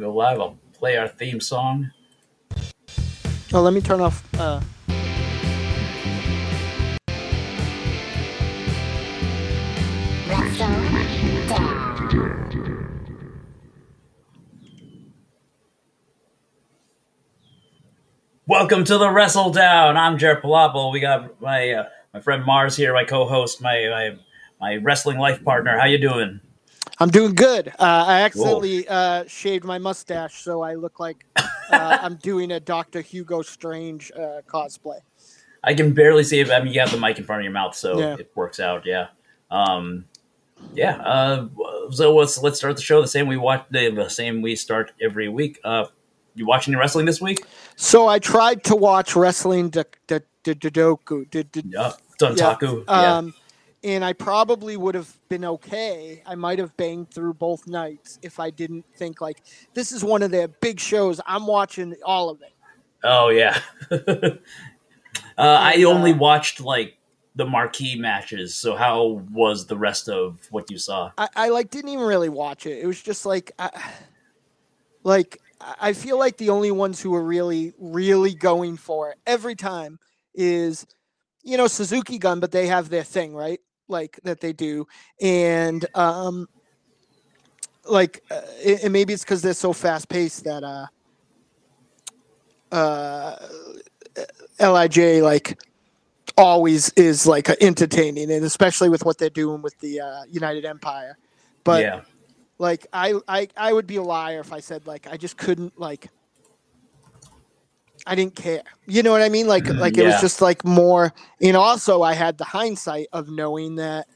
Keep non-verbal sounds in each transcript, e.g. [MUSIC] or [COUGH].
go live. I'll play our theme song. Oh, let me turn off. Uh... Welcome to the Wrestle Down. I'm Jared Palapel. We got my uh, my friend Marz here, my co-host, my, my my wrestling life partner. How you doing? I'm doing good. Uh, I accidentally uh, shaved my mustache, so I look like uh, I'm doing a Doctor Hugo Strange uh, cosplay. I can barely see it. I mean, you have the mic in front of your mouth, so Yeah. it works out. Yeah, um, yeah. Uh, so let's let's start the show the same we watch the, the same we start every week. Uh, you watching any wrestling this week? So I tried to watch wrestling d- d- d- d- doku, d- d- Yeah, it's Dontaku. Yeah. And I probably would have been okay. I might have banged through both nights if I didn't think like this is one of their big shows. I'm watching all of it. Oh yeah. [LAUGHS] uh, I And, uh, only watched like the marquee matches. So how was the rest of what you saw? I, I like didn't even really watch it. It was just like, I, like I feel like the only ones who are really, really going for it every time is, you know, Suzuki Gun, but they have their thing, right? Like that they do, and um, like, uh, and maybe it's because they're so fast paced that uh, uh, LIJ like always is like entertaining, and especially with what they're doing with the uh, United Empire. But yeah. like I, I I would be a liar if I said like I just couldn't like I didn't care. You know what I mean? Like Mm, like it was just like more and also I had the hindsight of knowing that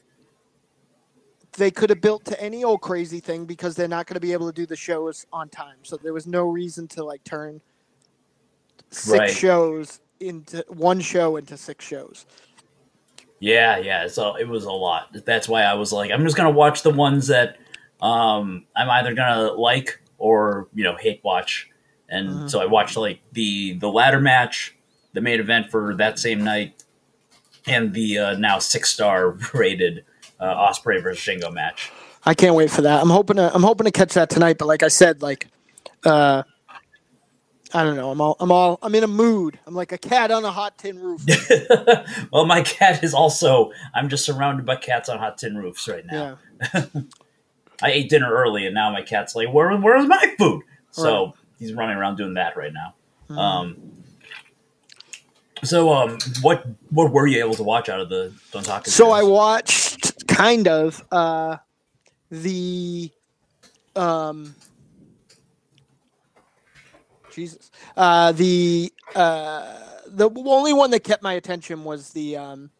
they could have built to any old crazy thing because they're not going to be able to do the shows on time. So there was no reason to like turn six Right. shows into one show into six shows. Yeah, yeah. So it was a lot. That's why I was like, I'm just gonna watch the ones that um, I'm either gonna like or you know hate watch. And Mhm. so I watched like the the ladder match, the main event for that same night, and the uh, now six star [LAUGHS] rated uh, Osprey versus Shingo match. I can't wait for that. I'm hoping to I'm hoping to catch that tonight. But like I said, like uh I don't know. I'm all I'm all I'm in a mood. I'm like a cat on a hot tin roof. [LAUGHS] well, my cat is also. I'm just surrounded by cats on hot tin roofs right now. Yeah. [LAUGHS] I ate dinner early, and now my cat's like, "Where, where's my food?" So Right. He's running around doing that right now. Um, so, um, what what were you able to watch out of the Dontaku? So I watched kind of uh the um Jesus. Uh the uh the only one that kept my attention was the um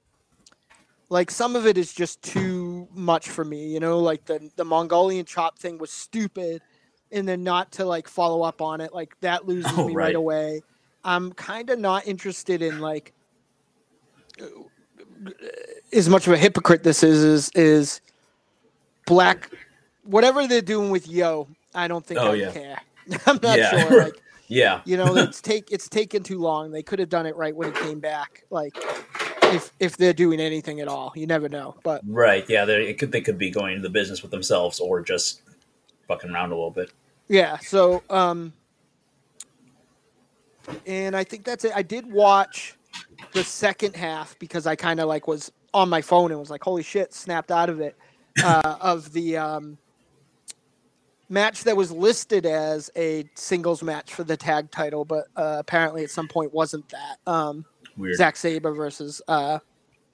like some of it is just too much for me, you know, like the the Mongolian chop thing was stupid and then not to like follow up on it, like that loses Oh, me right right. away. I'm kind of not interested in like as much of a hypocrite this is is is black whatever they're doing with yo i don't think Oh, i yeah. care [LAUGHS] i'm not Yeah. sure [LAUGHS] like yeah, you know it's take it's taken too long they could have done it right when it came back like if if they're doing anything at all you never know but right, yeah, they could they could be going into the business with themselves or just fucking around a little bit. Yeah so um and i think that's it i did watch the second half because i kind of like was on my phone and was like holy shit snapped out of it uh, of the um, match that was listed as a singles match for the tag title, but uh, apparently at some point wasn't that. Um, Weird. Zack Sabre versus uh,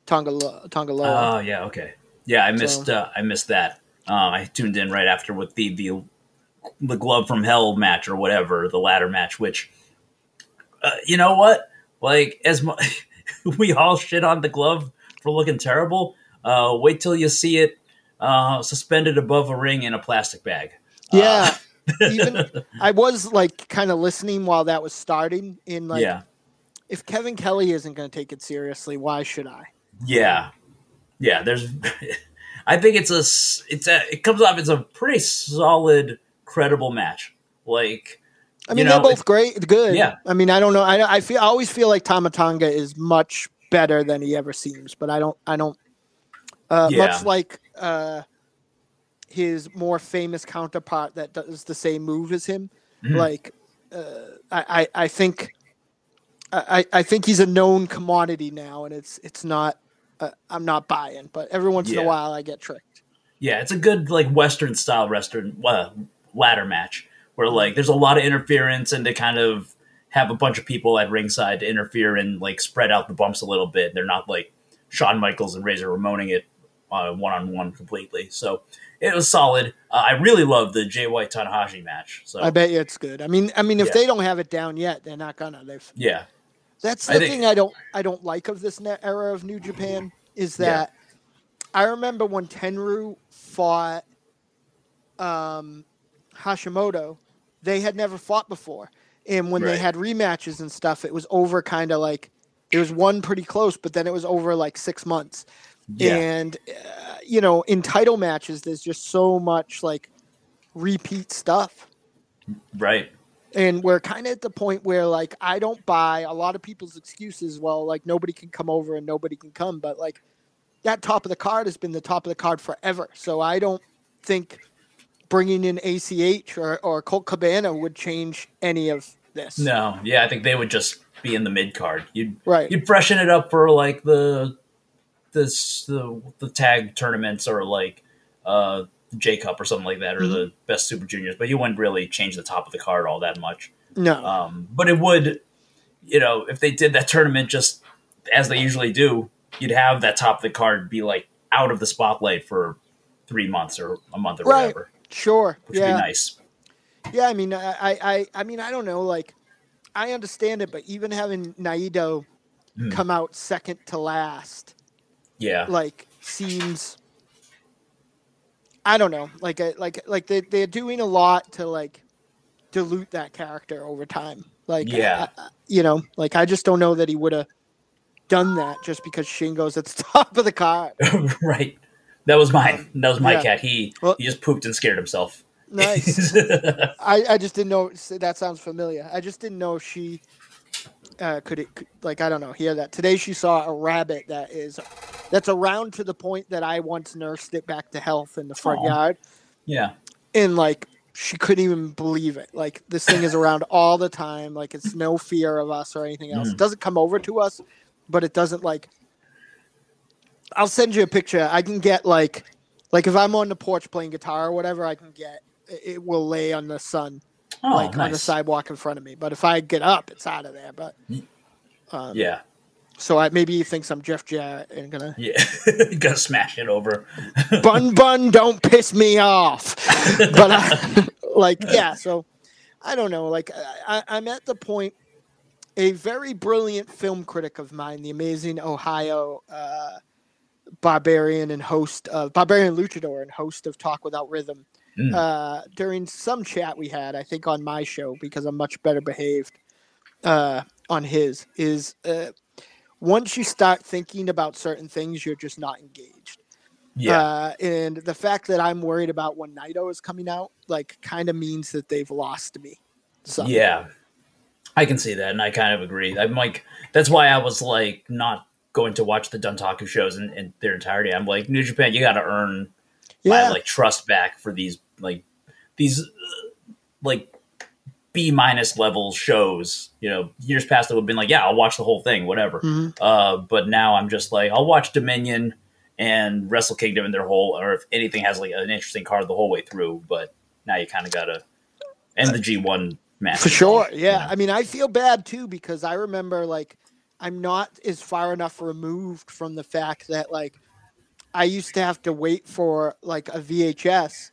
Tonga Tonga Oh yeah, okay. Yeah, I missed So- uh, I missed that. Uh, I tuned in right after with the the the glove from hell match or whatever the ladder match. Which, uh, you know what? Like as mu- [LAUGHS] we all shit on the glove for looking terrible. Uh, wait till you see it uh, suspended above a ring in a plastic bag. yeah. Uh, [LAUGHS] Even I was like kind of listening while that was starting. In like, yeah, if Kevin Kelly isn't going to take it seriously, why should I? yeah, yeah. There's, [LAUGHS] I think it's a it's a it comes off as a pretty solid, credible match. Like I You mean, know, they're both great, good. Yeah. I mean, I don't know. I, I feel I always feel like Tama Tonga is much better than he ever seems, but I don't. I don't. Uh, Yeah. Much like uh, his more famous counterpart that does the same move as him. Mhm. Like, uh, I, I I think I, I think he's a known commodity now, and it's it's not. Uh, I'm not buying, but every once in a while I get tricked. Yeah, it's a good like Western style Western uh, ladder match where like there's a lot of interference and they kind of have a bunch of people at ringside to interfere and like spread out the bumps a little bit. They're not like Shawn Michaels and Razor Ramoning it one on one completely. So it was solid. Uh, I really love the Jay White Tanahashi match. So I bet you it's good. I mean, I mean, if Yeah. they don't have it down yet, they're not gonna. They've yeah, That's I the think- thing I don't I don't like of this era of New Japan is Yeah. that I remember when Tenryu fought um, Hashimoto, they had never fought before, and when they had rematches and stuff, it was over kind of like it was one pretty close, but then it was over like six months. yeah, And uh, you know, in title matches, there's just so much like repeat stuff right. and we're kind of at the point where like I don't buy a lot of people's excuses. Well, like nobody can come over and nobody can come, but like that top of the card has been the top of the card forever. So I don't think bringing in ACH or or Colt Cabana would change any of this. No, yeah, I think they would just be in the mid card. You'd Right. you'd freshen it up for like the this the the tag tournaments or like uh J Cup or something like that or Mm-hmm. the best Super Juniors, but you wouldn't really change the top of the card all that much. No. Um, but it would, you know, if they did that tournament just as they usually do, you'd have that top of the card be like out of the spotlight for three months or a month or Right. whatever, sure. which yeah. would be nice. Yeah, I mean, I, I, I- mean, I don't know. Like, I understand it, but even having Naito Hmm. come out second to last, Yeah, like, seems. I don't know. Like, like, like they they're doing a lot to like dilute that character over time. Like, Yeah. I- I- you know, like I just don't know that he would have done that just because Shingo's at the [LAUGHS] top of the card. [LAUGHS] right. That was mine. That was my yeah. cat. He Well- he just pooped and scared himself. Nice. [LAUGHS] I, I just didn't know that sounds familiar. I just didn't know if she uh, could it could, like I don't know hear that today. She saw a rabbit that is that's around to the point that I once nursed it back to health in the front Aw. yard, yeah, and like she couldn't even believe it. Like this thing is around all the time. Like it's no fear of us or anything else. Mm. It doesn't come over to us, but it doesn't like. I'll send you a picture. I can get like, like if I'm on the porch playing guitar or whatever, I can get it will lay on the sun oh, like on the sidewalk in front of me. But if I get up, it's out of there. But um, Yeah, so I maybe he thinks I'm Jeff Jarrett and gonna yeah. [LAUGHS] Gotta smash it over. [LAUGHS] bun bun don't piss me off. [LAUGHS] but I, like yeah, so I don't know. Like I, I'm at the point. A very brilliant film critic of mine, the amazing Ohio uh, barbarian and host of barbarian luchador and host of Talk Without Rhythm, Mm. uh, during some chat we had, I think on my show because I'm much better behaved uh, on his, is uh, once you start thinking about certain things, you're just not engaged. Yeah, Uh, and the fact that I'm worried about when Naito is coming out, like, kind of means that they've lost me. So, yeah. I can see that, and I kind of agree. I'm like, that's why I was like not going to watch the Dontaku shows in, in their entirety. I'm like, New Japan, you got to earn my like trust back for these like these uh, like B minus level shows. You know, years past I would have been like, yeah, I'll watch the whole thing, whatever. Mhm. Uh, but now I'm just like, I'll watch Dominion and Wrestle Kingdom in their whole, or if anything has like an interesting card the whole way through. But now you kind of gotta end the G one match for sure. you Yeah. know? I mean, I feel bad too because I remember, like, I'm not as far enough removed from the fact that, like, I used to have to wait for, like, a VHS.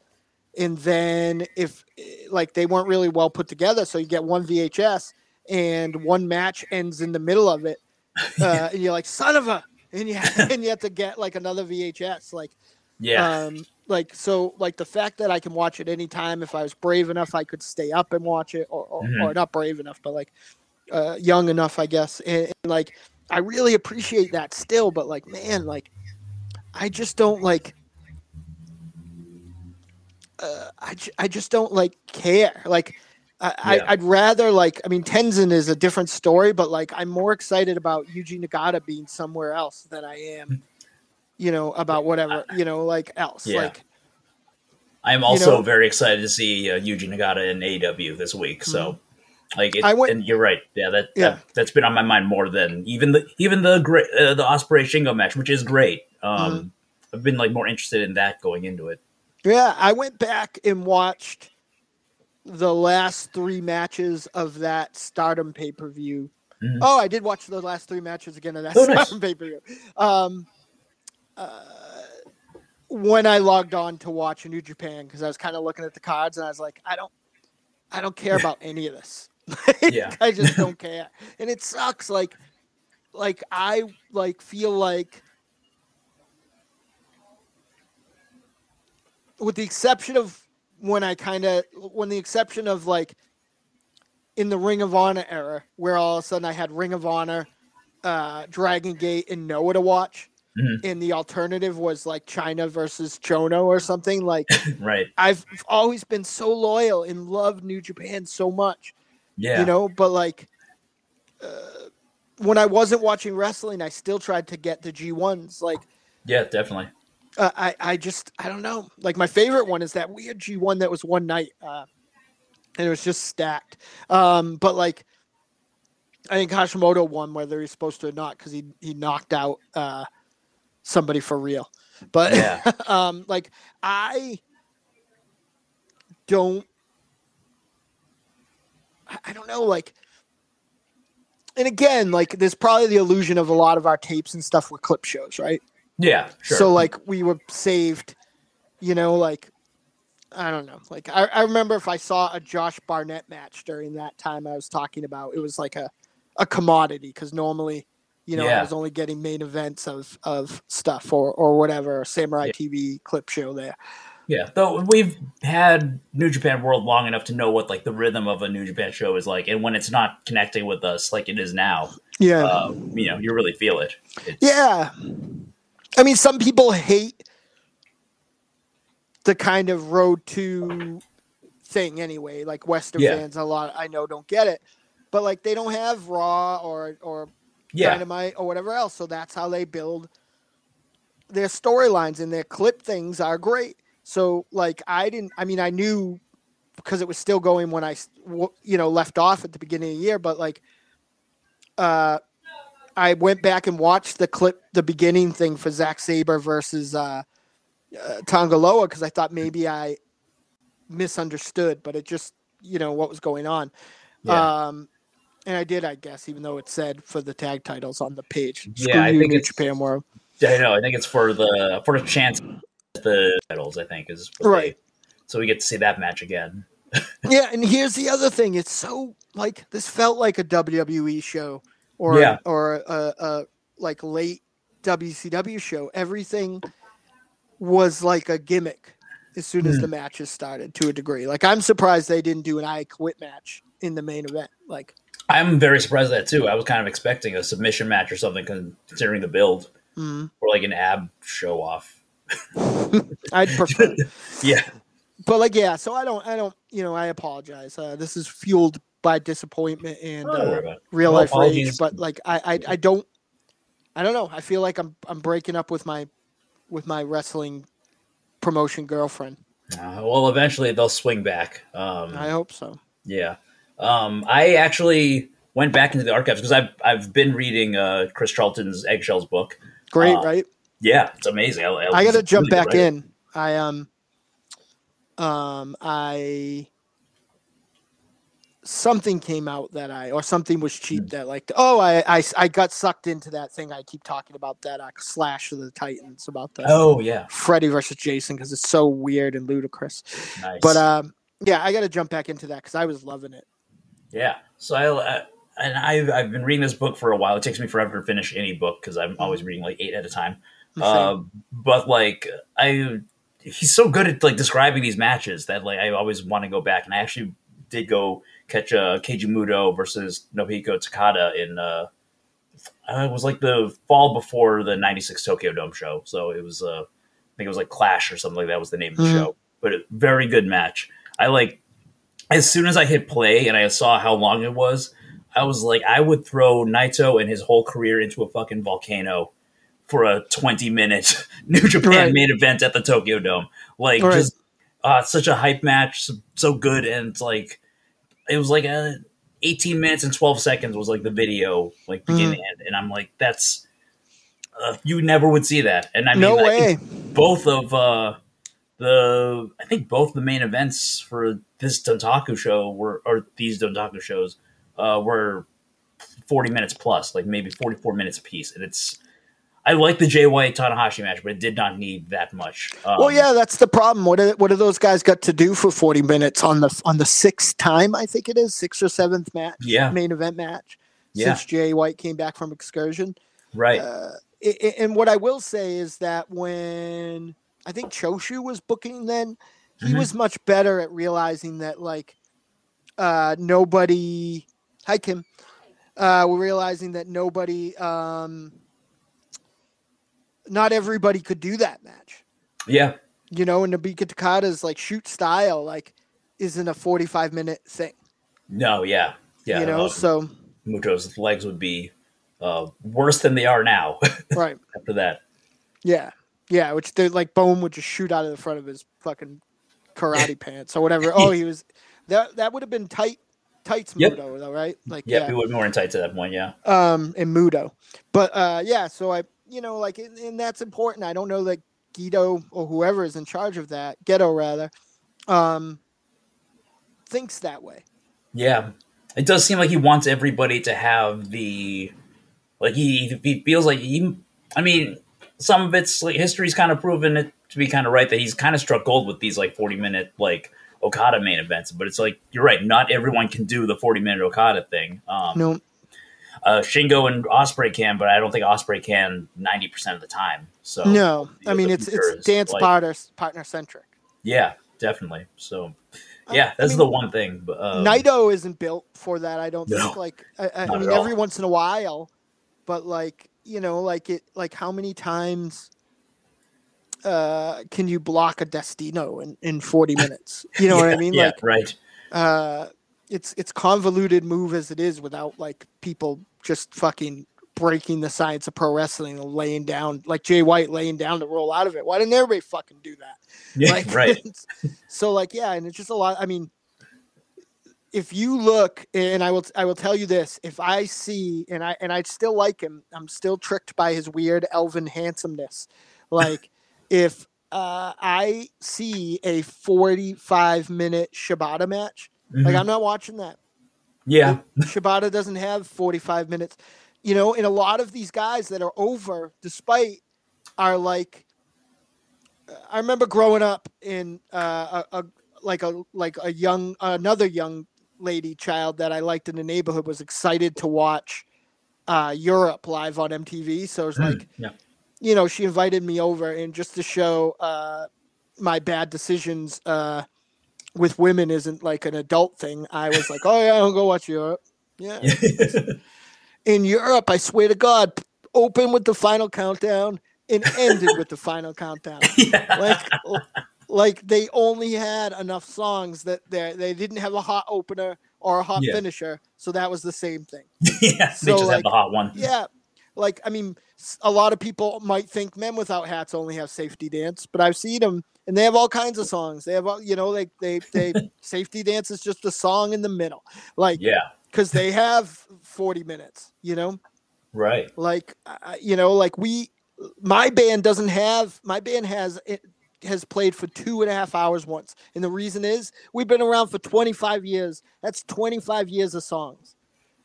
And then if, like, they weren't really well put together, so you get one VHS and one match ends in the middle of it. [LAUGHS] Uh, and you're like, son of a. And you, [LAUGHS] and you have to get, like, another VHS. Like, yeah, um like so like the fact that i can watch it anytime if i was brave enough i could stay up and watch it or, or, Mhm. or not brave enough but like uh young enough i guess and, and like i really appreciate that still but like man like i just don't like uh, I, I just don't like care like I, Yeah. I, I'd rather like I mean Tenzin is a different story, but like I'm more excited about Yuji Nagata being somewhere else than I am, you know, about whatever you know like else. Yeah. Like I'm also know? very excited to see uh, Yuji Nagata in AEW this week. So, like, it, Mm-hmm. I went- and you're right. Yeah, that, Yeah. that that's been on my mind more than even the even the great uh, the Osprey Shingo match, which is great. Um, Mm-hmm. I've been like more interested in that going into it. Yeah, I went back and watched the last three matches of that Stardom pay per view. Mhm. Oh, I did watch the last three matches again of that Oh, nice. Pay per view. Um, uh, when I logged on to watch New Japan because I was kind of looking at the cards and I was like, I don't, I don't care about any of this. [LAUGHS] Yeah. I just [LAUGHS] don't care, and it sucks. Like, like I like feel like with the exception of when I kind of when the exception of like in the Ring of Honor era, where all of a sudden I had Ring of Honor, uh, Dragon Gate, and Noah to watch, Mhm. and the alternative was like China versus Chono or something. Like [LAUGHS] Right? I've always been so loyal and loved New Japan so much, Yeah. you know. But like uh, when I wasn't watching wrestling, I still tried to get the G ones. Like yeah, definitely. uh, I, I just, I don't know. Like my favorite one is that weird G one that was one night, uh, and it was just stacked. Um, but like, I think Hashimoto won whether he's supposed to or not because he he knocked out uh, somebody for real. But Yeah. [LAUGHS] um, like I don't, I- don't know, like. And again, like there's probably the illusion of a lot of our tapes and stuff were clip shows, right? Yeah. Sure. So like we were saved, you know, like I don't know. Like I, I remember if I saw a Josh Barnett match during that time I was talking about, it was like a, a commodity because normally, you know, I was only getting main events of, of stuff or, or whatever, Samurai Yeah. TV clip show there. Yeah, though we've had New Japan World long enough to know what like the rhythm of a New Japan show is like, and when it's not connecting with us like it is now, Yeah. uh, you know, you really feel it. It's, Yeah. I mean, some people hate the kind of road to thing anyway. Like Western Yeah. fans, a lot I know don't get it, but like they don't have Raw or or yeah, Dynamite or whatever else, so that's how they build their storylines and their clip things are great. So like I didn't. I mean, I knew because it was still going when I you know left off at the beginning of the year, but like uh I went back and watched the clip, the beginning thing for Zack Sabre versus uh, uh, Tanga Loa because I thought maybe I misunderstood, but it just you know what was going on. yeah. Um, and I did, I guess, even though it said for the tag titles on the page. Yeah, I you, think New it's- Japan World. I know. I think it's for the for the chance the titles. I think is what they- Right. so we get to see that match again. [LAUGHS] Yeah, and here's the other thing: it's so like this felt like a WWE show or Yeah. or a, a like late WCW show. Everything was like a gimmick as soon as Hmm. the matches started to a degree. Like I'm surprised they didn't do an I Quit match in the main event. Like, I'm very surprised at that too. I was kind of expecting a submission match or something, considering the build, mm, or like an ab show off. [LAUGHS] I'd prefer. [LAUGHS] Yeah, but like, yeah. So I don't, I don't, you know, I apologize. Uh, this is fueled by disappointment and uh, worry about it. real No life rage. But like, I, I, I don't, I don't know. I feel like I'm, I'm breaking up with my, with my wrestling promotion girlfriend. Uh, well, eventually they'll swing back. Um, I hope so. Yeah. Um, I actually went back into the archives because I've I've been reading uh, Chris Charlton's Eggshells book. Great, Uh, right? Yeah, it's amazing. I, I got to jump really back in. I um, um, I something came out that I or something was Hmm. cheap that like oh I, I I got sucked into that thing I keep talking about that uh, slash of the Titans about the Oh yeah, Freddy versus Jason because it's so weird and ludicrous. nice. But um, yeah, I got to jump back into that because I was loving it. yeah, so I uh, and I've I've been reading this book for a while. It takes me forever to finish any book because I'm always Mm-hmm. reading like eight at a time. Uh, but like I, he's so good at like describing these matches that like I always want to go back. And I actually did go catch uh, Keiji Muto versus Nobuhiko Takada in uh, uh, it was like the fall before the '96 Tokyo Dome show. So it was uh, I think it was like Clash or something like that was the name of the Mhm. show. But a very good match. I like as soon as I hit play and I saw how long it was. I was like, I would throw Naito and his whole career into a fucking volcano for a 20 minute [LAUGHS] New Japan Right. main event at the Tokyo Dome. Like, Right. just uh, such a hype match, so, so good, and it's like it was like a 18 minutes and 12 seconds was like the video, like beginning mm. end, and I'm like, that's uh, you never would see that, and I mean, no way. both of uh, the I think both the main events for this Dontaku show were or these Dontaku shows uh, were 40 minutes plus, like maybe 44 minutes a piece, and it's I like the Jay White Tanahashi match, but it did not need that much. Um, well, yeah, that's the problem. What do, what do those guys got to do for forty minutes on the on the sixth time? I think it is sixth or seventh match. Yeah, main event match. Yeah. Since Jay White came back from excursion, right. Uh, it, and what I will say is that when I think Choshu was booking, then he mm-hmm. was much better at realizing that like uh, nobody. Hi Kim. Uh, we're realizing that nobody. Um, not everybody could do that match. Yeah. You know, and Nobuhiko Takada's like shoot style like isn't a 45 minute thing. No, yeah. Yeah. You know, um, so Muto's legs would be uh, worse than they are now. [LAUGHS] right. After that. Yeah. Yeah, which they're like Bone would just shoot out of the front of his fucking karate [LAUGHS] pants or whatever. Oh, he was that that would have been tight tights yep. Muto though, right? Like yep, yeah, we would more in tights at that point, yeah. Um, in Muto, but uh, yeah. So I you know, like, and that's important. I don't know that Guido or whoever is in charge of that, Gedo rather, um, thinks that way. Yeah, it does seem like he wants everybody to have the, like he he feels like he. I mean, some of it's like history's kind of proven it to be kind of right that he's kind of struck gold with these like forty minute like Okada main events, but it's like you're right. Not everyone can do the forty minute Okada thing. Um, no. Uh, Shingo and Osprey can, but I don't think Osprey can ninety percent of the time. So no, I mean it's it's dance like, partner partner centric. Yeah, definitely. So yeah, that's I mean, the one thing. But um, Naito isn't built for that. I don't no, think. Like I, I mean, every once in a while, but like you know, like it, like how many times uh, can you block a Destino in, in 40 minutes? You know [LAUGHS] yeah, what I mean? Yeah, like, right. Uh, it's it's convoluted move as it is without like people just fucking breaking the science of pro wrestling and laying down like Jay White laying down to roll out of it. Why didn't everybody fucking do that? [LAUGHS] Yeah, like, right. [LAUGHS] so like yeah, and it's just a lot. I mean, if you look, and I will I will tell you this: if I see, and I and I still like him, I'm still tricked by his weird elven handsomeness. Like [LAUGHS] if uh, I see a 45 minute Shibata match Mm-hmm. Like I'm not watching that. Yeah. Shibata doesn't have 45 minutes. You know, and a lot of these guys that are over, despite, are like. I remember growing up in uh, a, a like a like a young another young lady child that I liked in the neighborhood was excited to watch uh, Europe live on MTV. So it's mm, like, yeah. you know, she invited me over and just to show uh, my bad decisions uh, with women isn't like an adult thing. I was like, oh yeah, I'll go watch Europe. Yeah. [LAUGHS] In Europe, I swear to God, open with the final countdown and ended with the final countdown. [LAUGHS] Yeah. Like, oh, like they only had enough songs that they they didn't have a hot opener or a hot yeah. finisher, so that was the same thing. [LAUGHS] yeah, so they just like, had the hot one. Yeah, like I mean, a lot of people might think men without hats only have safety dance, but I've seen them and they have all kinds of songs. They have, you know, like they they [LAUGHS] safety dance is just a song in the middle, like yeah, because they have forty minutes, you know, right? Like uh, you know, like we, my band doesn't have my band has it has played for two and a half hours once, and the reason is we've been around for twenty five years. That's twenty five years of songs.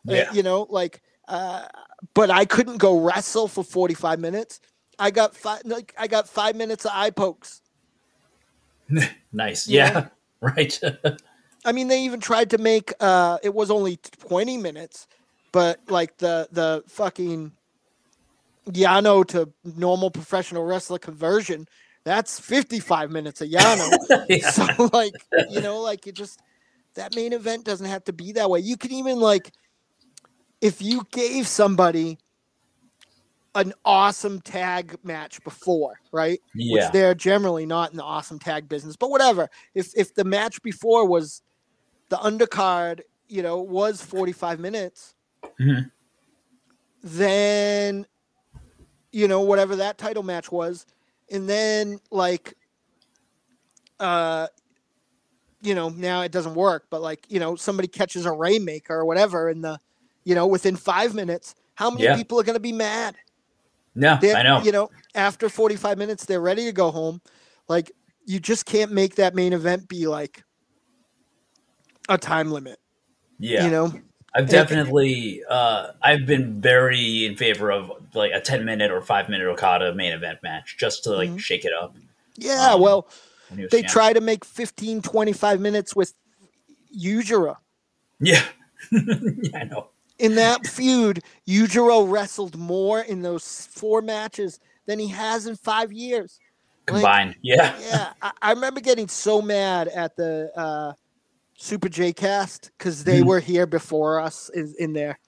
Uh, yeah, uh, you know, like, uh, but I couldn't go wrestle for forty five minutes. I got five, like I got five minutes of eye pokes. [LAUGHS] nice. Yeah. yeah. [LAUGHS] Right. [LAUGHS] I mean, they even tried to make uh it was only 20 minutes, but like the the fucking Yano to normal professional wrestler conversion, that's 55 minutes of Yano. yeah. So like, you know, like it just that main event doesn't have to be that way. You can even like if you gave somebody an awesome tag match before, right? Yeah. Which they're generally not in the awesome tag business, but whatever. If if the match before was the undercard, you know, was 45 minutes, mm-hmm. then you know, whatever that title match was, and then like uh you know, now it doesn't work, but like, you know, somebody catches a rainmaker or whatever in the, you know, within five minutes, how many Yeah. people are going to be mad? No, They're, I know. You know, after 45 minutes, they're ready to go home. Like, you just can't make that main event be like a time limit. yeah. You know, I've definitely uh, I've been very in favor of like a ten minute or five minute Okada main event match just to like Mhm. shake it up. yeah. Um, well, when he was they try to make 15, 25 minutes with Yujiro. Yeah. [LAUGHS] yeah, I know. In that feud, Yujiro wrestled more in those four matches than he has in five years. Like, Combined. yeah. yeah, I, I remember getting so mad at the uh, Super J Cast because they Mhm. were here before us in, in their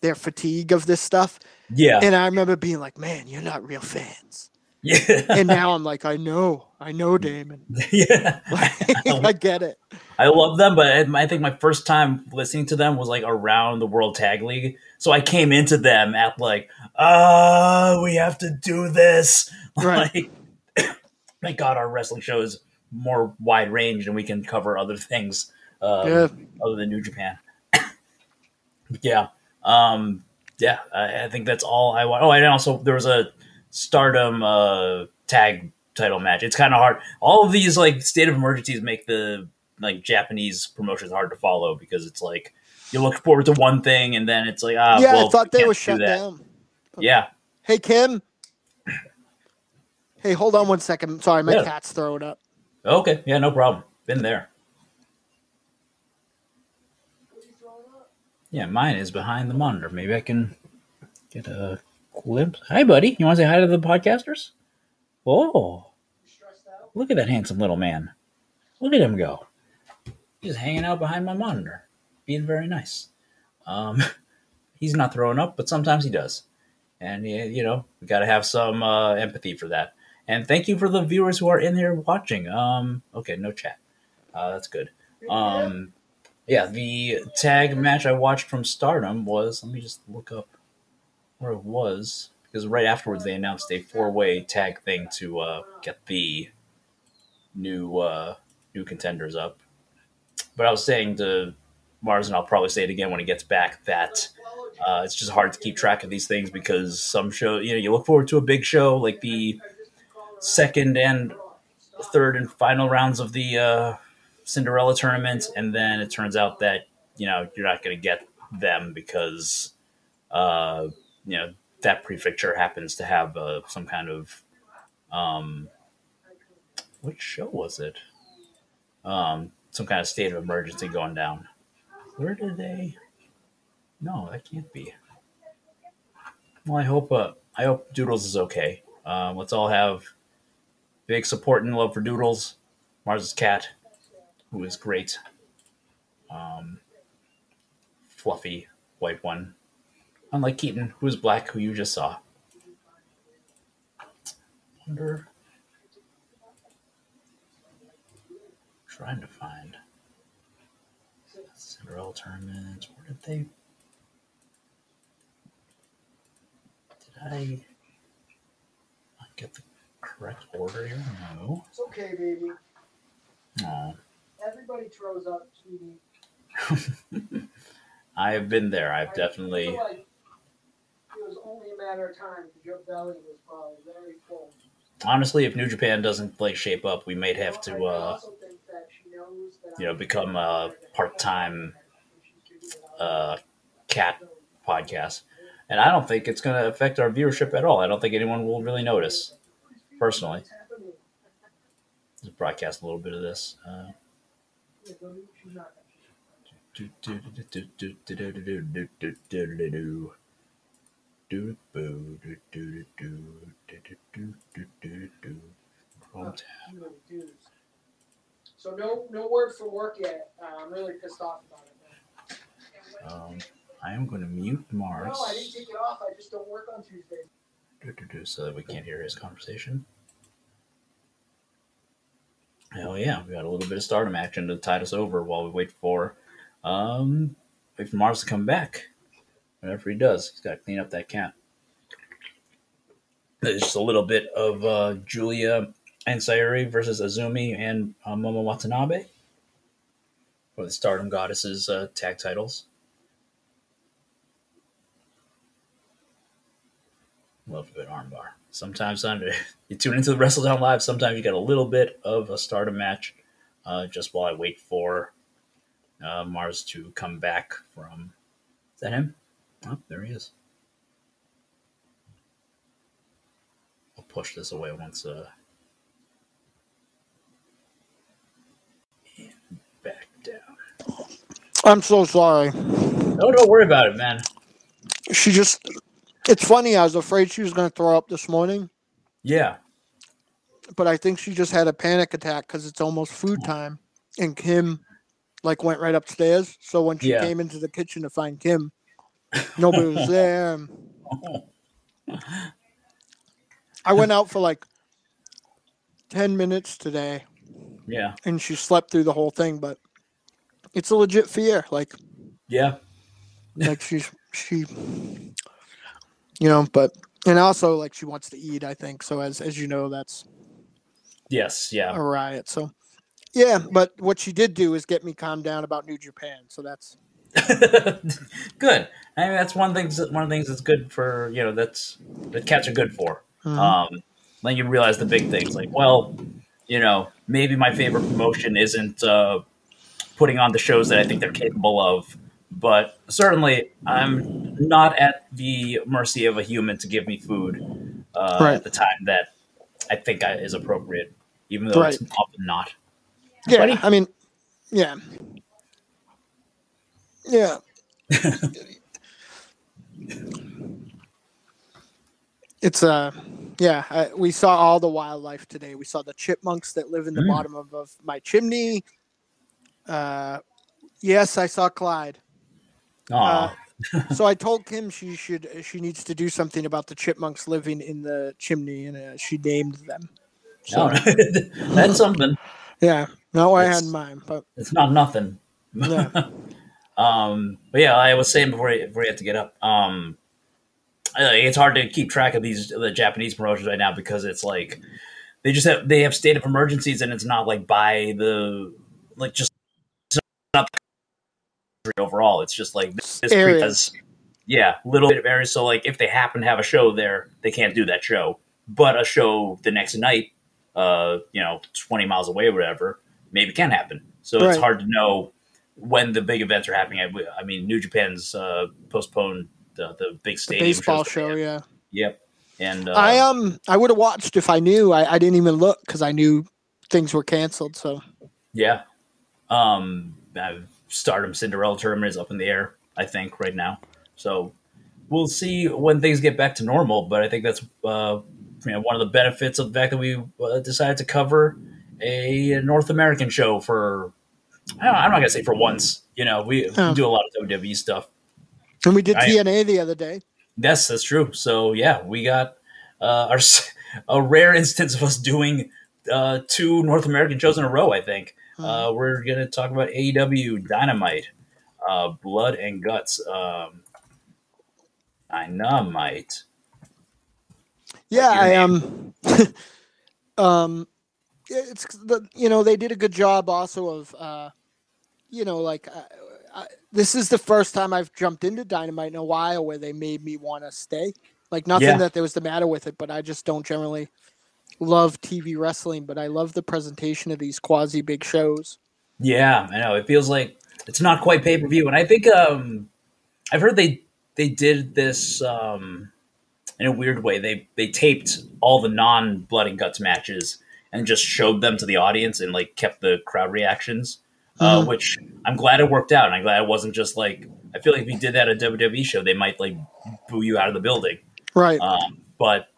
their fatigue of this stuff, Yeah. and I remember being like, "Man, you're not real fans." [LAUGHS] Yeah. And now I'm like, "I know, I know, Damon. [LAUGHS] yeah. [LAUGHS] I get it." I love them, but I think my first time listening to them was like around the World Tag League. So I came into them at like, ah, we have to do this. [LAUGHS] Right. Like, [COUGHS] thank God our wrestling show is more wide range and we can cover other things um, Yeah. other than New Japan. [COUGHS] yeah. Um, yeah, I, I think that's all I want. Oh, and also there was a Stardom uh, tag title match. It's kind of hard. All of these like state of emergencies make the like Japanese promotions hard to follow because it's like you look forward to one thing and then it's like ah yeah, well, I thought we they were shut that. down. Yeah, Hey, Kim. Hey, hold on one second. Sorry, my Yeah. cat's throwing up. okay, yeah, no problem. Been there. Yeah, mine is behind the monitor. Maybe I can get a glimpse. Hi, buddy. You want to say hi to the podcasters? Oh, look at that handsome little man. Look at him go. He's hanging out behind my monitor, being very nice. Um, [LAUGHS] he's not throwing up, but sometimes he does. And, you know, we got to have some uh, empathy for that. And thank you for the viewers who are in here watching. Um, okay, no chat. Uh, that's good. Um, yeah, the tag match I watched from Stardom was. Let me just look up where it was because right afterwards they announced a four-way tag thing to uh, get the new uh, new contenders up. But I was saying to Marz, and I'll probably say it again when he gets back, that uh, it's just hard to keep track of these things because some show, you know, you look forward to a big show like the second and third and final rounds of the uh, Cinderella tournament, and then it turns out that you know you're not going to get them because uh, you know that prefecture happens to have uh, some kind of um, what show was it? Um, some kind of state of emergency going down. Where did they? No, that can't be. Well, I hope uh, I hope Doodles is okay. Um, let's all have big support and love for Doodles, Marz's cat, who is great. Um, fluffy white one, unlike Keaton, who is black, who you just saw. Wonder. Trying to find Cinderella tournament. Where did they? Did I not get the correct order here? No. It's okay, baby. Oh. Everybody throws up, sweetie. [LAUGHS] I have been there. I've definitely. it was only a matter of time. Your belly was probably very full. Honestly, if New Japan doesn't like shape up, we might have to, uh, you know, become a part-time uh, cat podcast. And I don't think it's going to affect our viewership at all. I don't think anyone will really notice, personally. Broadcast a little bit of this. Uh, do, do, do, So no, no word for work yet. Uh, I'm really pissed off about it. Um, I am going to mute Marz No, I didn't take it off. I just don't work on Tuesdays. so that we can't hear his conversation. Hell yeah, we got a little bit of stardom action to tide us over while we wait for um wait for Marz to come back. Whenever he does, he's got to clean up that cat. There's just a little bit of uh, Giulia and Sayuri versus Azumi and uh, Momo Watanabe. for the Stardom Goddesses uh, tag titles. Love a good armbar. Sometimes on [LAUGHS] you tune into the Wrestle Down Live. Sometimes you get a little bit of a Stardom match, uh, just while I wait for uh, Marz to come back from. Is that him? Oh, there he is. I'll push this away once. Uh, back down. I'm so sorry. No, don't worry about it, man. She just. It's funny. I was afraid she was going to throw up this morning, Yeah. but I think she just had a panic attack because it's almost food time, and Kim, like, went right upstairs. So when she Yeah. came into the kitchen to find Kim, nobody was there. [LAUGHS] I went out for like ten minutes today, Yeah. and she slept through the whole thing. But it's a legit fear. Like, Yeah. [LAUGHS] like she's she you know but and also like she wants to eat i think so as as you know that's Yes. Yeah. a riot so yeah but what she did do is get me calmed down about new japan so that's [LAUGHS] good. I mean, that's one thing. One of the things that's good for you know that's that cats are good for. Mhm. Um, then you realize the big things like, well, you know, maybe my favorite promotion isn't uh, putting on the shows that I think they're capable of, but certainly I'm not at the mercy of a human to give me food uh, Right. at the time that I think I, is appropriate, even though it's often not. yeah i mean yeah yeah it's uh yeah I, we saw all the wildlife today we saw the chipmunks that live in the Mm. bottom of, of my chimney uh yes i saw clyde Aw. [LAUGHS] so I told Kim she should she needs to do something about the chipmunks living in the chimney, and uh, she named them. So No, [LAUGHS] that's something. yeah, not what I had It's- in mind, but It's not nothing. yeah, [LAUGHS] Um, but yeah, I was saying before you, before had to get up, um, it's hard to keep track of these the Japanese promotions right now because it's like they just have they have state of emergencies and it's not like by the like just it's not overall. It's just like this Areas. has yeah little bit of areas. So like if they happen to have a show there, they can't do that show. But a show the next night, uh, you know, twenty miles away or whatever, maybe can happen. So it's hard to know when the big events are happening. I, I mean, New Japan's uh, postponed the, the big the stadium baseball that they show. Yeah, Yep. And uh, I um I would have watched if I knew. I, I didn't even look because I knew things were canceled. So yeah, um, Stardom Cinderella tournament is up in the air. I think right now. So we'll see when things get back to normal. But I think that's uh, you know one of the benefits of the fact that we uh, decided to cover a North American show for. I don't, I'm not gonna say for once. You know, we, Oh. we do a lot of WWE stuff. and we did I- TNA the other day. Yes, that's true. So yeah, we got uh, our a rare instance of us doing uh, two North American shows in a row. I think uh, we're gonna talk about AEW Dynamite, uh, Blood and Guts, um, Dynamite. Yeah, I name? um [LAUGHS] um it's the you know they did a good job also of uh you know like I, I, this is the first time I've jumped into Dynamite in a while where they made me want to stay. Like nothing Yeah. that there was the matter with it, but I just don't generally love TV wrestling, but I love the presentation of these quasi big shows. Yeah, I know. It feels like it's not quite pay per view, and I think um, I've heard they they did this um, in a weird way. They they taped all the non blood and guts matches and just showed them to the audience and like kept the crowd reactions, uh, Mhm. which I'm glad it worked out. And I'm glad it wasn't just like I feel like if you did that at a WWE show, they might like boo you out of the building. Right. Um, but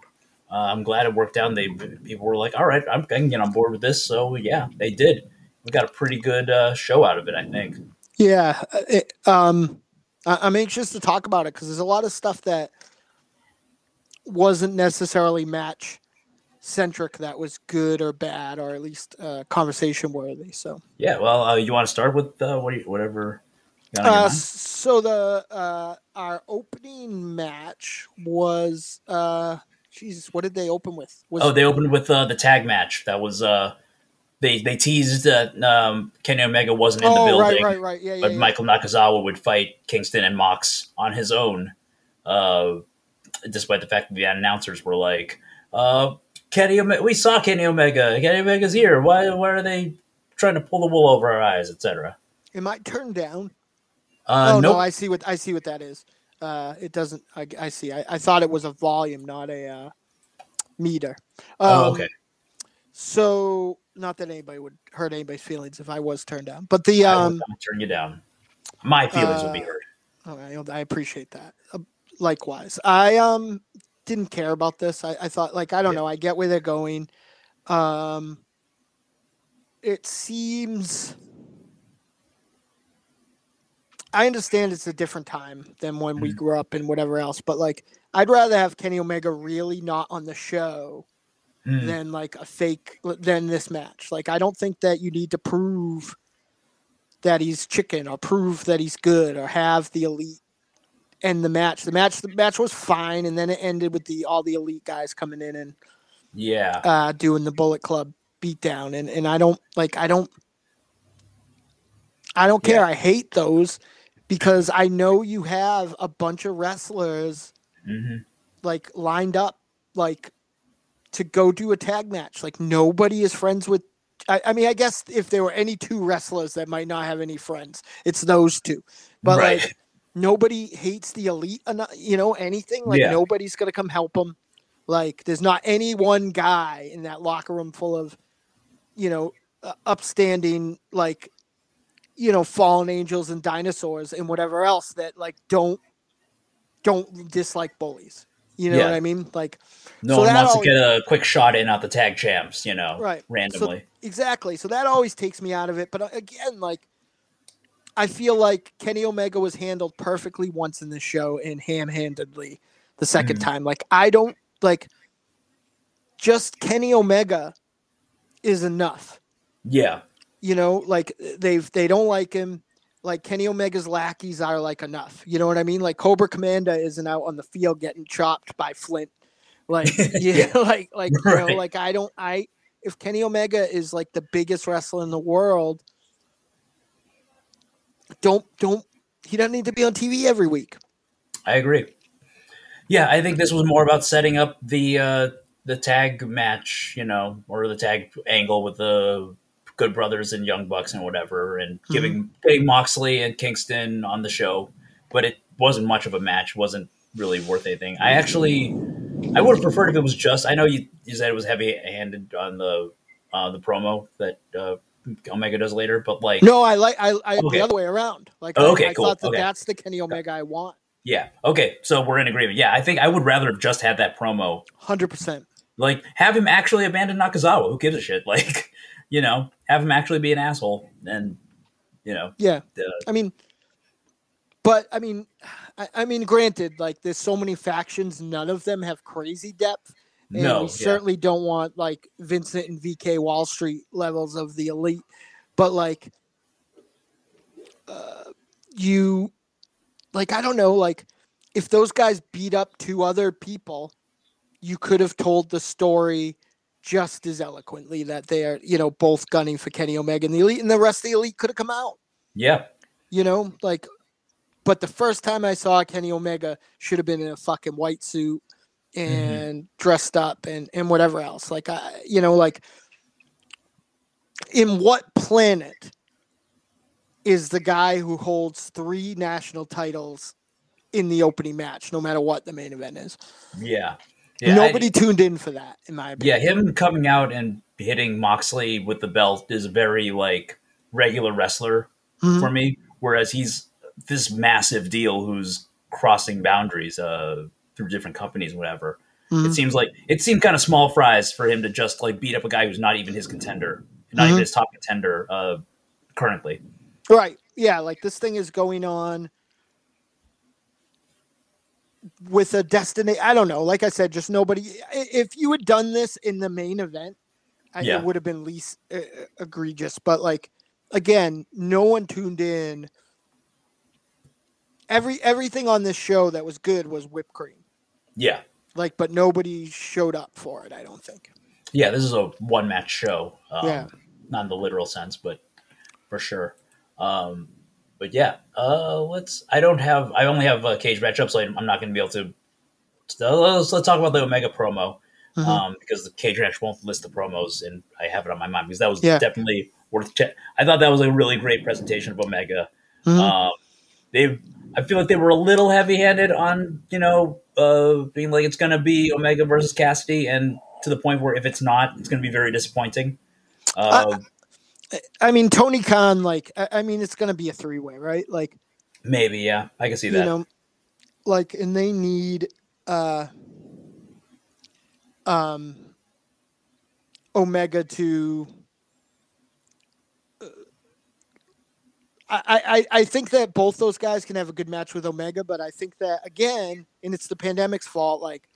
uh, I'm glad it worked out. They people were like, "All right, I'm, I can get on board with this." So yeah, they did. We got a pretty good uh, show out of it, I think. Yeah, uh, it, um, I, I'm anxious to talk about it because there's a lot of stuff that wasn't necessarily match centric that was good or bad or at least uh, conversation worthy. So, Yeah. Well, uh, you want to start with uh, what you, whatever. You got on your uh, so the uh, our opening match was, uh, Jesus, what did they open with? Was oh, they opened with uh, the tag match. That was uh, they they teased that um, Kenny Omega wasn't in the Oh, building, right, right, right. Yeah, yeah. but yeah. Michael Nakazawa would fight Kingston and Mox on his own, uh, despite the fact that the announcers were like, uh, "Kenny, Ome- we saw Kenny Omega. Kenny Omega's here. Why? Why are they trying to pull the wool over our eyes, etc." It might turn down? Uh, oh nope. no, I see what I see what that is. Uh, it doesn't. I, I see. I, I thought it was a volume, not a uh, meter. oh, Um, okay. So, not that anybody would hurt anybody's feelings if I was turned down, but the um, turn you down. My feelings would be uh, hurt. all right, I appreciate that. Uh, likewise, I um didn't care about this. I, I thought like I don't Yeah. know. I get where they're going. Um, it seems. I understand it's a different time than when we Mhm. grew up and whatever else, but like I'd rather have Kenny Omega really not on the show Mm, than like a fake than this match. Like I don't think that you need to prove that he's chicken or prove that he's good or have the elite end the match. The match the match was fine and then it ended with the all the elite guys coming in and yeah, uh doing the Bullet Club beatdown and and I don't like I don't I don't care. Yeah. I hate those because I know you have a bunch of wrestlers hmm like lined up like to go do a tag match. Like nobody is friends with. I, I mean, I guess if there were any two wrestlers that might not have any friends, it's those two. But right. like nobody hates the elite enough, you know, anything. Like Yeah. nobody's gonna come help them. Like there's not any one guy in that locker room full of, you know, uh, upstanding like, you know, fallen angels and dinosaurs and whatever else that like don't don't dislike bullies. You know Yeah. what I mean? Like no so one wants always- to get a quick shot in at the tag champs, you know, Right. randomly. Exactly. So that always takes me out of it. But uh, again, like I feel like Kenny Omega was handled perfectly once in the show and ham-handedly the 2nd Mhm. time. Like I don't like just Kenny Omega is enough. yeah, You know, like they've they don't like him. Like Kenny Omega's lackeys are like enough. You know what I mean? Like Cobra Commander isn't out on the field getting chopped by Flint. Like [LAUGHS] yeah, [LAUGHS] like like you know, like I don't I if Kenny Omega is like the biggest wrestler in the world, don't don't he doesn't need to be on TV every week. I agree. Yeah, I think this was more about setting up the uh, the tag match, you know, or the tag angle with the Good Brothers and Young Bucks and whatever, and giving getting Moxley and Kingston on the show. But it wasn't much of a match. wasn't really worth anything. I actually, I would have preferred if it was just. I know you, you said it was heavy handed on the uh, the promo that uh, Omega does later, but like, No, I like I, I Okay. the other way around. Like Oh, I- okay, I, cool, thought that okay. that's the Kenny Omega I want. yeah, okay, so we're in agreement. Yeah, I think I would rather have just had that promo Hundred percent. Like, have him actually abandon Nakazawa. Who gives a shit? [LAUGHS] Like, you know, have him actually be an asshole. And, you know, Yeah. uh, I mean, but I mean, I, I mean, granted, like there's so many factions, none of them have crazy depth, and no. we yeah. certainly don't want like Vincent and VK Wall Street levels of the elite. But like, uh, you, like, I don't know, like, if those guys beat up two other people, you could have told the story just as eloquently that they are, you know, both gunning for Kenny Omega and the elite, and the rest of the elite could have come out Yeah. you know, like. But the first time I saw Kenny Omega should have been in a fucking white suit and dressed up and and whatever else. Like I, you know, like in what planet is the guy who holds three national titles in the opening match, no matter what the main event is? Yeah. Yeah. I- Nobody tuned in for that, in my opinion yeah. Him coming out and hitting Moxley with the belt is very, like, regular wrestler Mhm. for me. Whereas he's this massive deal who's crossing boundaries uh, through different companies whatever. Mhm. It seems like it seemed kind of small fries for him to just like beat up a guy who's not even his contender, not Mhm. even his top contender uh, currently. Right. Yeah, like this thing is going on with a destiny. I don't know. Like I said, just nobody. If you had done this in the main event, I, Yeah. it would have been least uh, egregious. But like again, no one tuned in. Every everything on this show that was good was whipped cream. Yeah. Like, but nobody showed up for it. I don't think. Yeah, this is a one match show. Um, Yeah. not in the literal sense, but for sure. Um, but yeah, uh, let's. I don't have. I only have a cage matchup, so I'm not going to be able to. Let's, let's talk about the Omega promo mm-hmm. um, because the cage match won't list the promos, and I have it on my mind because that was yeah. definitely worth. I thought that was a really great presentation of Omega. Mm-hmm. Um, they, I feel like they were a little heavy-handed on you know uh, being like it's going to be Omega versus Cassidy, and to the point where if it's not, it's going to be very disappointing. Uh, I, I, mean, Tony Khan, like, I, I mean, it's going to be a three-way, right? Like, maybe, yeah, I can see that. You know, like, and they need, uh, um, Omega to. I, I, I think that both those guys can have a good match with Omega, but I think that again, and it's the pandemic's fault. Like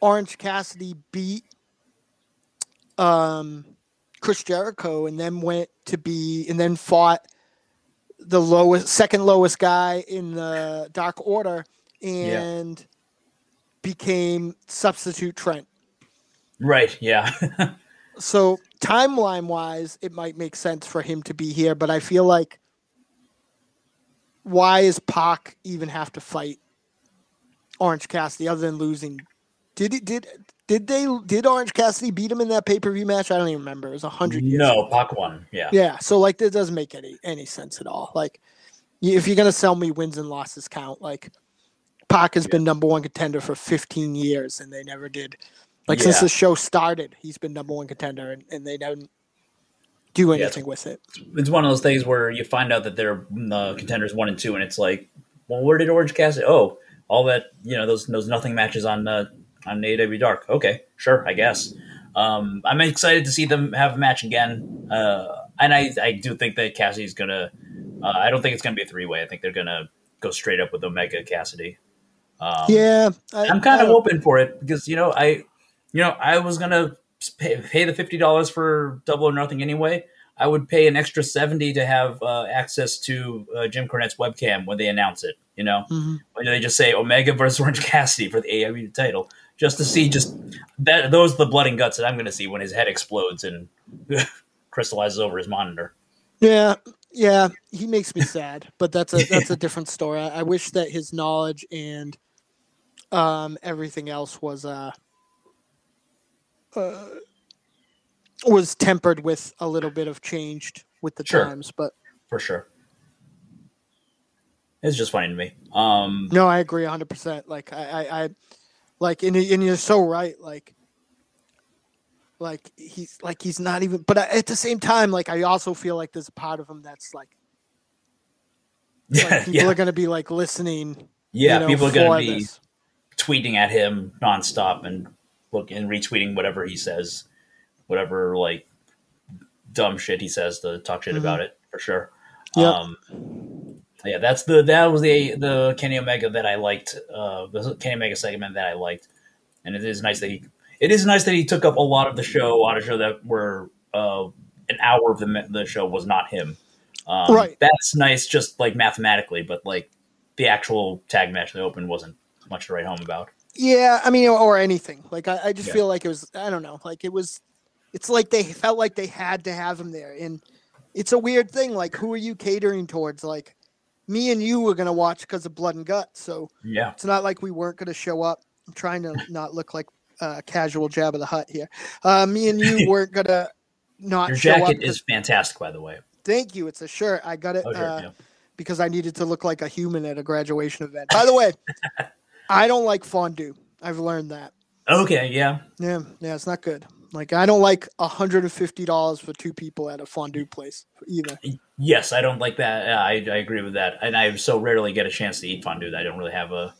Orange Cassidy beat um, Chris Jericho and then went to be and then fought the lowest second lowest guy in the Dark Order and yeah. became substitute Trent. Right, yeah. [LAUGHS] so timeline wise, it might make sense for him to be here, but I feel like why is Pac even have to fight Orange Cassidy other than losing? Did he did did they did Orange Cassidy beat him in that pay per view match? I don't even remember. It was a hundred years. No, Pac won. Yeah. Yeah. So like, this doesn't make any any sense at all. Like, if you're gonna sell me wins and losses count, like, Pac has yeah. been number one contender for 15 years, and they never did. Like yeah. since the show started, he's been number one contender, and, and they didn't do anything yeah, with it. It's one of those things where you find out that they're the contenders one and two, and it's like, well, where did Orange Cassidy? Oh, all that you know, those those nothing matches on uh, on AEW Dark. Okay, sure, I guess. Um, I'm excited to see them have a match again, uh, and I, I do think that Cassidy's gonna. Uh, I don't think it's gonna be a three way. I think they're gonna go straight up with Omega Cassidy. Um, yeah, I, am kind of open for it because you know I, you know, I was gonna pay, pay the fifty dollars for Double or Nothing anyway. I would pay an extra seventy to have uh, access to uh, Jim Cornette's webcam when they announce it. You know, mm-hmm. when they just say Omega versus [LAUGHS] Orange Cassidy for the AEW title just to see just that those are the blood and guts that I'm going to see when his head explodes and [LAUGHS] crystallizes over his monitor. Yeah, yeah, he makes me sad, but that's a that's a different story. I, I wish that his knowledge and um, everything else was uh, uh, was tempered with a little bit of changed with the sure. times, but for sure. It's just fine to me. Um, no, I agree 100%. Like I, I, I like, and, and you're so right. Like, like he's like he's not even. But at the same time, like I also feel like there's a part of him that's like, [LAUGHS] like people yeah. are gonna be like listening. Yeah, you know, people are gonna be this. tweeting at him nonstop and look and retweeting whatever he says, whatever like dumb shit he says to talk shit mm-hmm. about it for sure. Yeah. Um, yeah, that's the that was the the Kenny Omega that I liked. Uh, the Kenny Omega segment that I liked, and it is nice that he it is nice that he took up a lot of the show on a show that were uh, an hour of the the show was not him. Um, right. That's nice, just like mathematically, but like the actual tag match they opened wasn't much to write home about. Yeah, I mean, or, or anything. Like I, I just yeah. feel like it was. I don't know. Like it was. It's like they felt like they had to have him there, and it's a weird thing. Like, who are you catering towards? Like me and you were going to watch because of Blood and Guts. So yeah, it's not like we weren't going to show up. I'm trying to [LAUGHS] not look like a casual Jabba the Hutt here. Uh, me and you [LAUGHS] weren't going to not Your jacket is fantastic, by the way. Thank you. It's a shirt. I got it oh, uh, yeah. because I needed to look like a human at a graduation event. By the way, [LAUGHS] I don't like fondue. I've learned that. Okay, yeah. Yeah, yeah, it's not good. Like I don't like $150 for two people at a fondue place either. Yes, I don't like that. I, I agree with that. And I so rarely get a chance to eat fondue that I don't really have a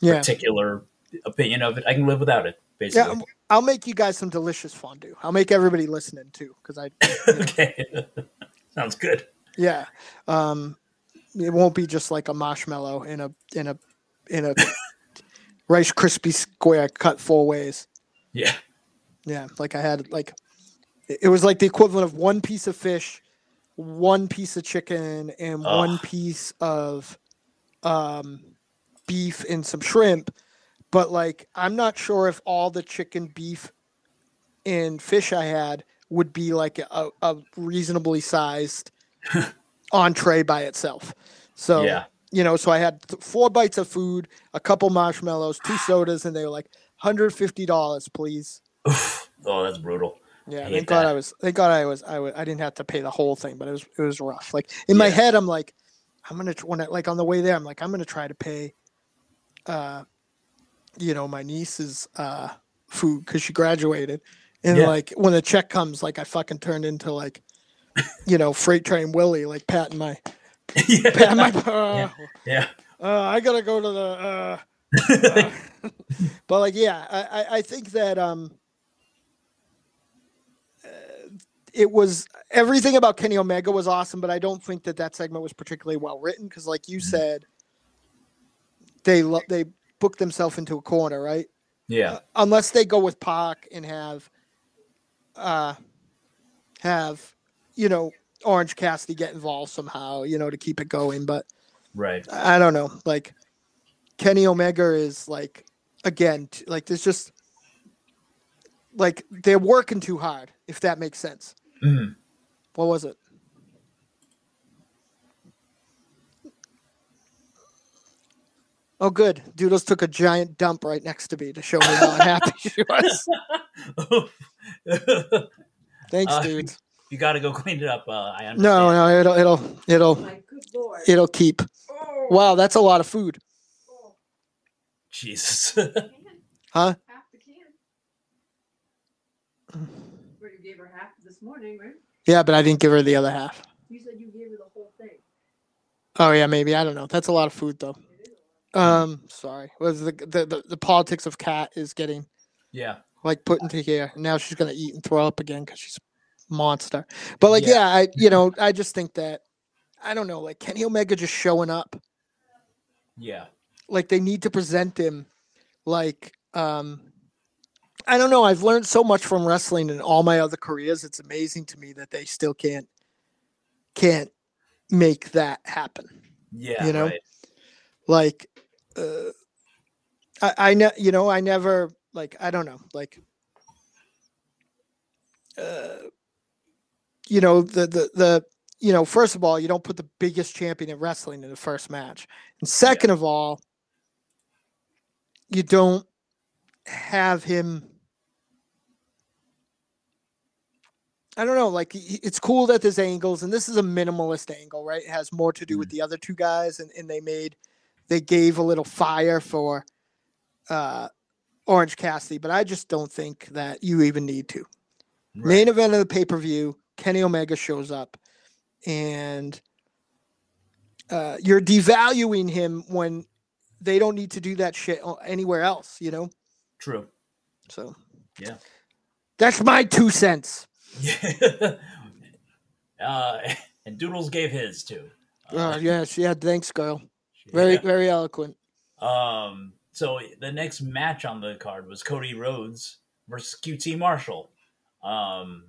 yeah. particular opinion of it. I can live without it, basically. Yeah, I'll make you guys some delicious fondue. I'll make everybody listening too, because I. [LAUGHS] okay, [LAUGHS] sounds good. Yeah, um, it won't be just like a marshmallow in a in a in a Rice Krispie square cut four ways. Yeah. Yeah, like I had like it was like the equivalent of one piece of fish, one piece of chicken, and one piece of um, beef and some shrimp. But like, I'm not sure if all the chicken, beef, and fish I had would be like a, a reasonably sized [LAUGHS] entree by itself. So Yeah. You know, so I had th- four bites of food, a couple marshmallows, two sodas, and they were like hundred fifty dollars, please. [SIGHS] Oh, that's brutal. Yeah, I thank God that. I was. Thank God I was. I was. I didn't have to pay the whole thing, but it was. It was rough. Like in my head, I'm like, I'm gonna when I, like on the way there, I'm like, I'm gonna try to pay, uh, you know, my niece's uh food because she graduated, and Yeah. like when the check comes, like I fucking turned into like, you know, freight train Willie, like patting my patting my. Uh, yeah. uh, I gotta go to the. Uh, [LAUGHS] uh, but like, yeah, I, I, I think that um, uh, it was everything about Kenny Omega was awesome, but I don't think that that segment was particularly well written because, like you said, they lo- they booked themselves into a corner, right? Yeah. Unless they go with Pac and have, uh, have, you know, Orange Cassidy get involved somehow, you know, to keep it going, but. Right. I don't know. Like Kenny Omega is like again, t- like there's just like they're working too hard, if that makes sense. Mhm. What was it? Oh, good. Doodles took a giant dump right next to me to show me how happy she was. [LAUGHS] Thanks, Uh, dudes. You got to go [LAUGHS] clean it up. Uh, I understand. No, no, it'll, it'll, it'll, My good it'll keep. Oh, Wow, that's a lot of food. oh, Jesus. [LAUGHS] Huh? Half the can. Where you gave her half this morning, right? Yeah, but I didn't give her the other half. You said you gave her the whole thing. Oh yeah, maybe I don't know. That's a lot of food though. It is a lot. Um, sorry. Was the, the the the politics of cat is getting yeah. like put into here. Now she's gonna eat and throw up again because she's a monster. But like, Yeah. yeah. I you know I just think that I don't know. Like Kenny Omega just showing up. Yeah. Like they need to present him like um. I don't know. I've learned so much from wrestling in all my other careers. It's amazing to me that they still can't can't make that happen. Yeah. You know? Right. like uh, I, I ne- you know I never like I don't know like uh, you know the the the you know first of all you don't put the biggest champion in wrestling in the first match and second of all you don't have him I don't know like it's cool that there's angles and this is a minimalist angle right it has more to do with the other two guys and, and they made they gave a little fire for uh Orange Cassidy, but I just don't think that you even need to. Right. Main event of the pay per view, Kenny Omega shows up, and uh, you're devaluing him when they don't need to do that shit anywhere else, you know? True. So, Yeah. that's my two cents. Yeah. [LAUGHS] uh, [LAUGHS] and Doodles gave his too. Uh, [LAUGHS] yes, yeah, thanks, girl. Very, yeah. very eloquent. Um. So the next match on the card was Cody Rhodes versus QT Marshall. Um.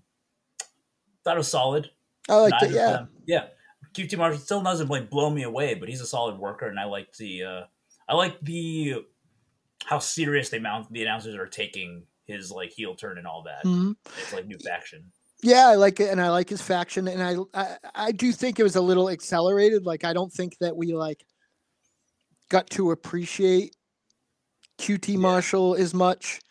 Thought it was solid. I like Neither it, yeah. them- yeah. QT Marshall still doesn't like blow me away, but he's a solid worker, and I like the uh, I like the how serious the mount the announcers are taking his like heel turn and all that. Mhm. It's like new faction. Yeah, I like it, and I like his faction, and I, I I do think it was a little accelerated. Like I don't think that we like got to appreciate QT Yeah. Marshall as much,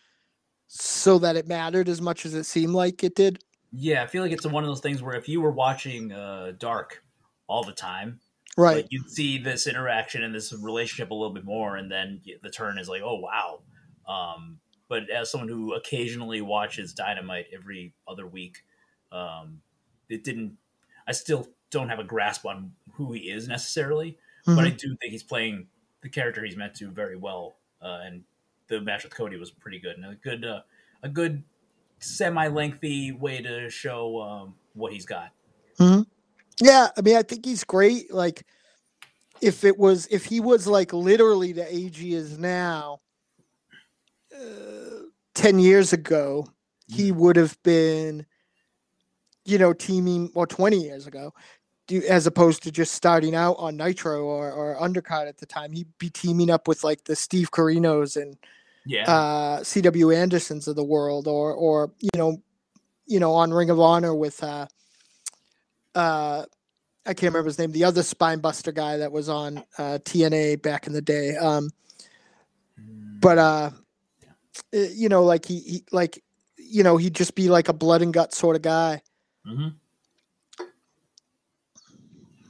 so that it mattered as much as it seemed like it did. Yeah, I feel like it's one of those things where if you were watching uh, Dark all the time, Right. like you'd see this interaction and this relationship a little bit more, and then the turn is like, oh wow. Um, but as someone who occasionally watches Dynamite every other week, um, it didn't. I still don't have a grasp on who he is necessarily, but I Mhm. do think he's playing the character he's meant to very well. Uh, and the match with Cody was pretty good, and a good, uh, a good semi-lengthy way to show um, what he's got. Yeah, I mean, I think he's great. Like, if it was, if he was like literally the age he is now, uh, ten years ago, he would have been, you know, teaming or twenty years ago, as opposed to just starting out on Nitro or or Undercard at the time. He'd be teaming up with like the Steve Corinos and Yeah, uh, CW Andersons of the world, or or you know, you know, on Ring of Honor with uh, uh, I can't remember his name, the other spine buster guy that was on uh, TNA back in the day. Um, but uh, uh, you know, like he, he like you know he'd just be like a blood and guts sort of guy. hmm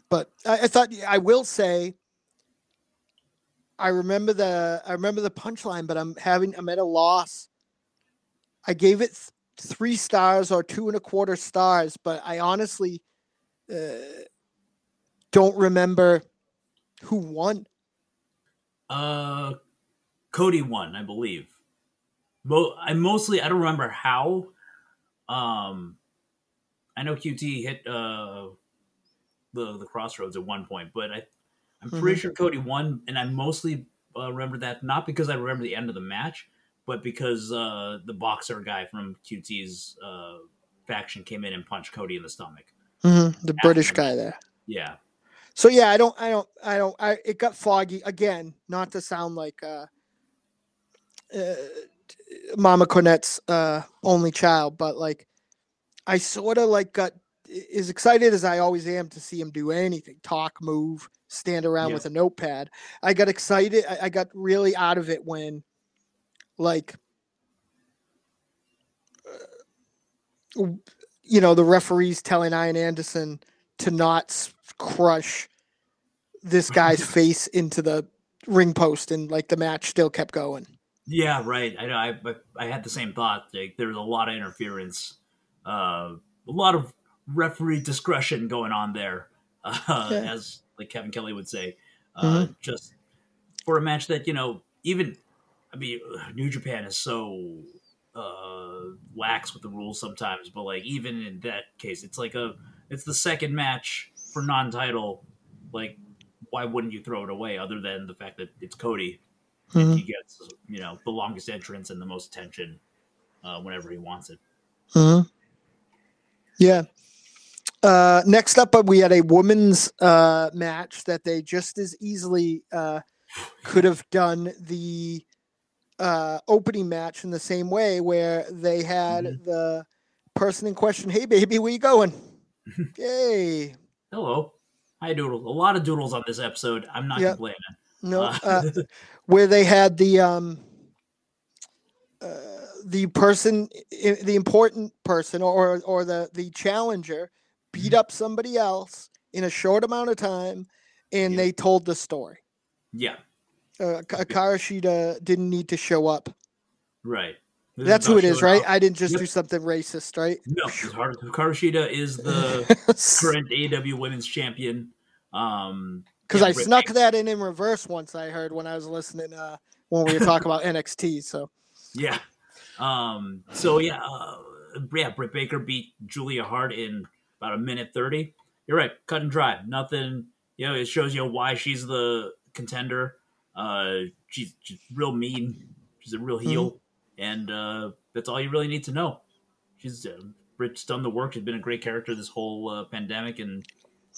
But I, I thought I will say. I remember the I remember the punchline, but I'm having I'm at a loss. I gave it th- three stars or two and a quarter stars, but I honestly uh, don't remember who won. Uh, Cody won, I believe. Mo- I mostly I don't remember how. Um, I know QT hit uh the the crossroads at one point, but I I'm pretty sure Cody won, and I mostly uh, remember that not because I remember the end of the match, but because uh the boxer guy from QT's uh faction came in and punched Cody in the stomach. The British After. guy there. Yeah. So yeah, I don't, I don't, I don't. I it got foggy again. Not to sound like uh, uh, Mama Cornette's uh, only child, but like I sort of like got as excited as I always am to see him do anything, talk, move, stand around Yeah. with a notepad. I got excited. I, I got really out of it when, like, uh, you know, the referees telling Arn Anderson to not crush this guy's [LAUGHS] face into the ring post, and like the match still kept going. Yeah, right. I know. I, I I had the same thought. Like there was a lot of interference, uh, a lot of referee discretion going on there, [LAUGHS] uh, as like Kevin Kelly would say. Uh, Just for a match that you know, even I mean, New Japan is so uh, lax with the rules sometimes, but like even in that case, it's like a it's the second match for non-title. Like, why wouldn't you throw it away? Other than the fact that it's Cody Mhm. he gets you know the longest entrance and the most attention uh, whenever he wants it. Mhm. Yeah. Uh, next up, uh, we had a women's uh, match that they just as easily uh, could have done the uh, opening match in the same way, where they had Mhm. the person in question, "Hey, baby, where you going?" [LAUGHS] Yay! Hello, hi Doodle. A lot of doodles on this episode. I'm not Yep. complaining. No, Uh, uh, [LAUGHS] where they had the um, uh, the person, the important person, or or the the challenger, beat up somebody else in a short amount of time, and Yeah. they told the story. yeah, Uh, Karashida didn't need to show up. right. This That's who it is, right? off. I didn't just Yep. do something racist, right? No, Hikaru is the [LAUGHS] current AEW Women's Champion. Um, Because yeah, I snuck that in in reverse once. I heard when I was listening uh, when we were talking about NXT. So Yeah. Um. So yeah. Uh, yeah. Britt Baker beat Julia Hart in about a minute thirty. You're right. Cut and dry. Nothing. You know, it shows you why she's the contender. Uh, she's, she's real mean. She's a real heel, and uh, that's all you really need to know. She's uh, Britt's done the work. She's been a great character this whole uh, pandemic, and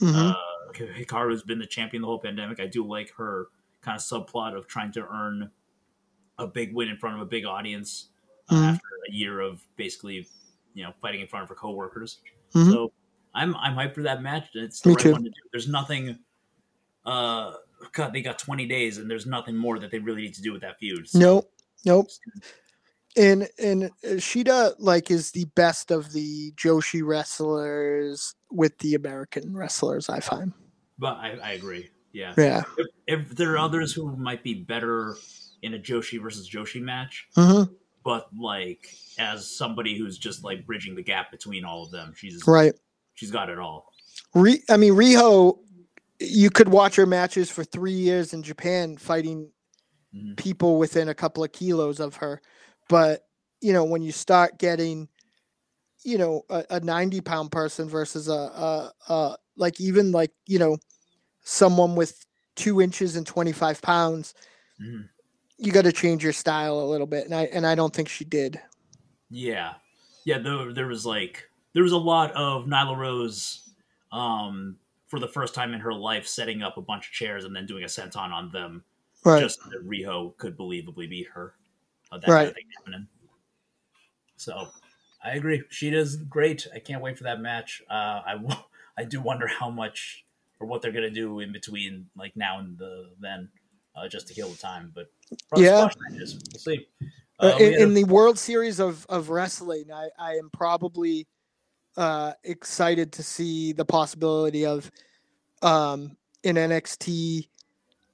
mhm. uh, Hikaru's been the champion the whole pandemic. I do like her kind of subplot of trying to earn a big win in front of a big audience uh, Mhm. after a year of basically, you know, fighting in front of her coworkers. Mhm. So I'm I'm hyped for that match. It's the Me right too. one to do. There's nothing. Uh, God, they got 20 days, and there's nothing more that they really need to do with that feud. So, Nope, nope. And and uh, Shida like is the best of the Joshi wrestlers with the American wrestlers. I find. But I, I agree. Yeah. Yeah. If, if there are others who might be better in a Joshi versus Joshi match, hmm but like as somebody who's just like bridging the gap between all of them, she's Right. She's got it all. Re- I mean, Riho, you could watch her matches for three years in Japan fighting Mhm. people within a couple of kilos of her. But, you know, when you start getting, you know, a, a 90 pound person versus a, a, a, like even like, you know, someone with two inches and 25 pounds, Mhm. you got to change your style a little bit. And I, and I don't think she did. Yeah, yeah. There, there was like there was a lot of Nyla Rose, um, for the first time in her life, setting up a bunch of chairs and then doing a senton on them, Right. just so that Riho could believably beat her. Uh, that Right. kind of thing happening. So, I agree. She does great. I can't wait for that match. Uh, I w- [LAUGHS] I do wonder how much or what they're gonna do in between, like now and the then, uh, just to kill the time. But Yeah. We'll see. Uh, we in, a- in the World Series of, of wrestling, I, I am probably uh, excited to see the possibility of um, an NXT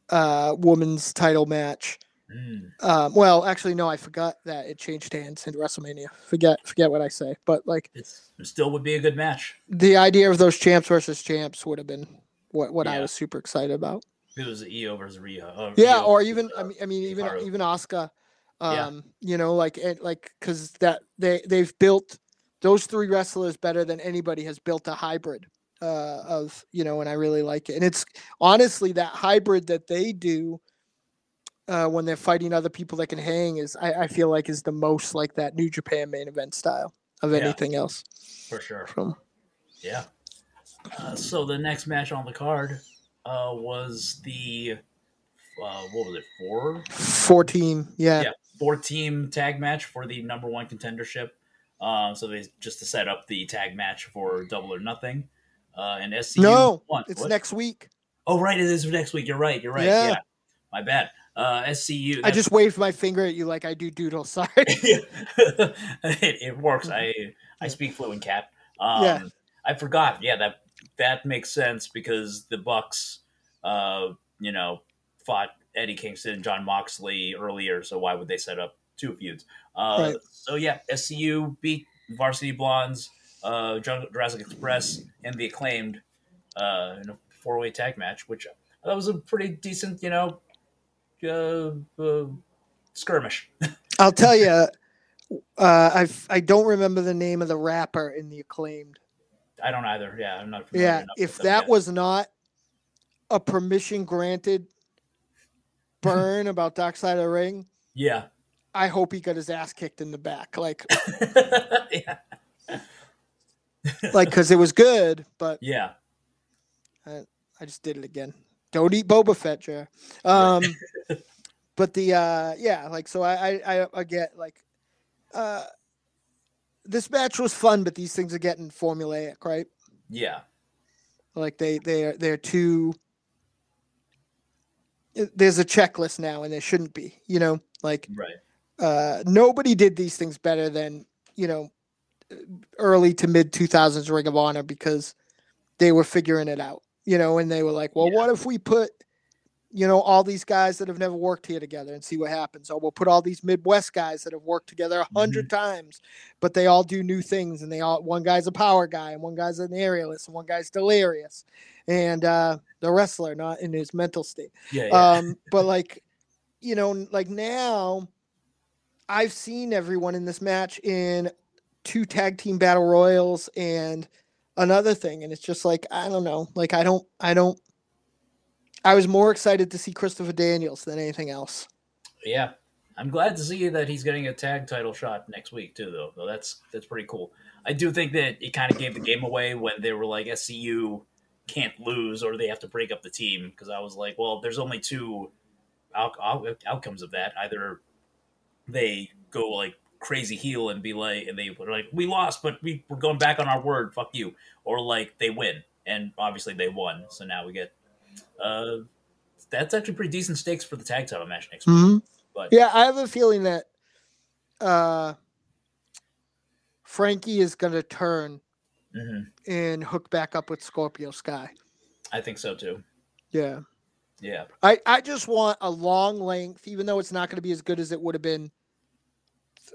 uh, women's title match. Mm, Um, well, actually, no, I forgot that it changed hands in WrestleMania. Forget forget what I say, but like it's it still would be a good match. the idea of those champs versus champs would have been what what I was super excited about. It was Io versus Riho. Uh, Yeah, Io or even uh, I mean, I mean even Hikaru. even Oscar, Yeah. um, you know, like it, like because that they they've built those three wrestlers better than anybody has built a hybrid uh, of you know, and I really like it. And it's honestly that hybrid that they do uh, when they're fighting other people that can hang is I, I feel like is the most like that New Japan main event style of Yeah. anything else. for sure. From Yeah. Uh, so the next match on the card uh, was the uh, what was it four fourteen, yeah, yeah four team tag match for the number one contendership. Um, so they just to set up the tag match for Double or Nothing. Uh, and SCU no, won. it's What? next week. Oh right, it is next week. You're right. You're right. Yeah. Yeah, my bad. Uh, SCU. I just waved my finger at you like I do doodle. [LAUGHS] Sorry. [LAUGHS] it, it works. I I speak fluent cat. Um, Yeah. I forgot. Yeah, that that makes sense because the Bucks, uh, you know, fought Eddie Kingston and John Moxley earlier. So why would they set up two feuds? Uh, Right. So yeah, SCU beat Varsity Blondes, uh, Jurassic Express, and the acclaimed uh, in a four way tag match, which I thought was a pretty decent, you know, uh, uh, skirmish. [LAUGHS] I'll tell you, uh, I I don't remember the name of the rapper in the acclaimed. I don't either. Yeah, I'm not. familiar Yeah, if that yet. was not a permission granted burn about Dark Side of the Ring, yeah, I hope he got his ass kicked in the back, like [LAUGHS] yeah, like because it was good, but yeah, I just did it again. Don't eat Boba Fett, Jer. Um, [LAUGHS] but the uh, yeah, like so I I I, I get like uh, this match was fun, but these things are getting formulaic, right? yeah, Like they they're they're too. There's a checklist now, and there shouldn't be. You know, like right. Uh, nobody did these things better than you know early to mid 2000s ring of honor because they were figuring it out you know and they were like well Yeah. what if we put you know all these guys that have never worked here together and see what happens or we'll put all these midwest guys that have worked together a 100 times but they all do new things and they all one guy's a power guy and one guy's an aerialist and one guy's delirious and uh the wrestler not in his mental state Yeah, yeah. um, but like, you know, like now, I've seen everyone in this match in two tag team battle royals and another thing, and it's just like I don't know, like I don't, I don't. I was more excited to see Christopher Daniels than anything else. yeah. I'm glad to see that he's getting a tag title shot next week too, though. So that's that's pretty cool. I do think that it kind of gave the game away when they were like SCU can't lose or they have to break up the team because I was like, well, there's only two out- out- outcomes of that. Either they go like crazy heel and be like, and they were like, we lost, but we we're going back on our word. Fuck you. Or like they win, and obviously they won. So now we get. Uh, that's actually pretty decent stakes for the tag title match next week. But Yeah, I have a feeling that uh, Frankie is going to turn Mhm. and hook back up with Scorpio Sky. I think so too. Yeah. Yeah, I, I just want a long length, even though it's not going to be as good as it would have been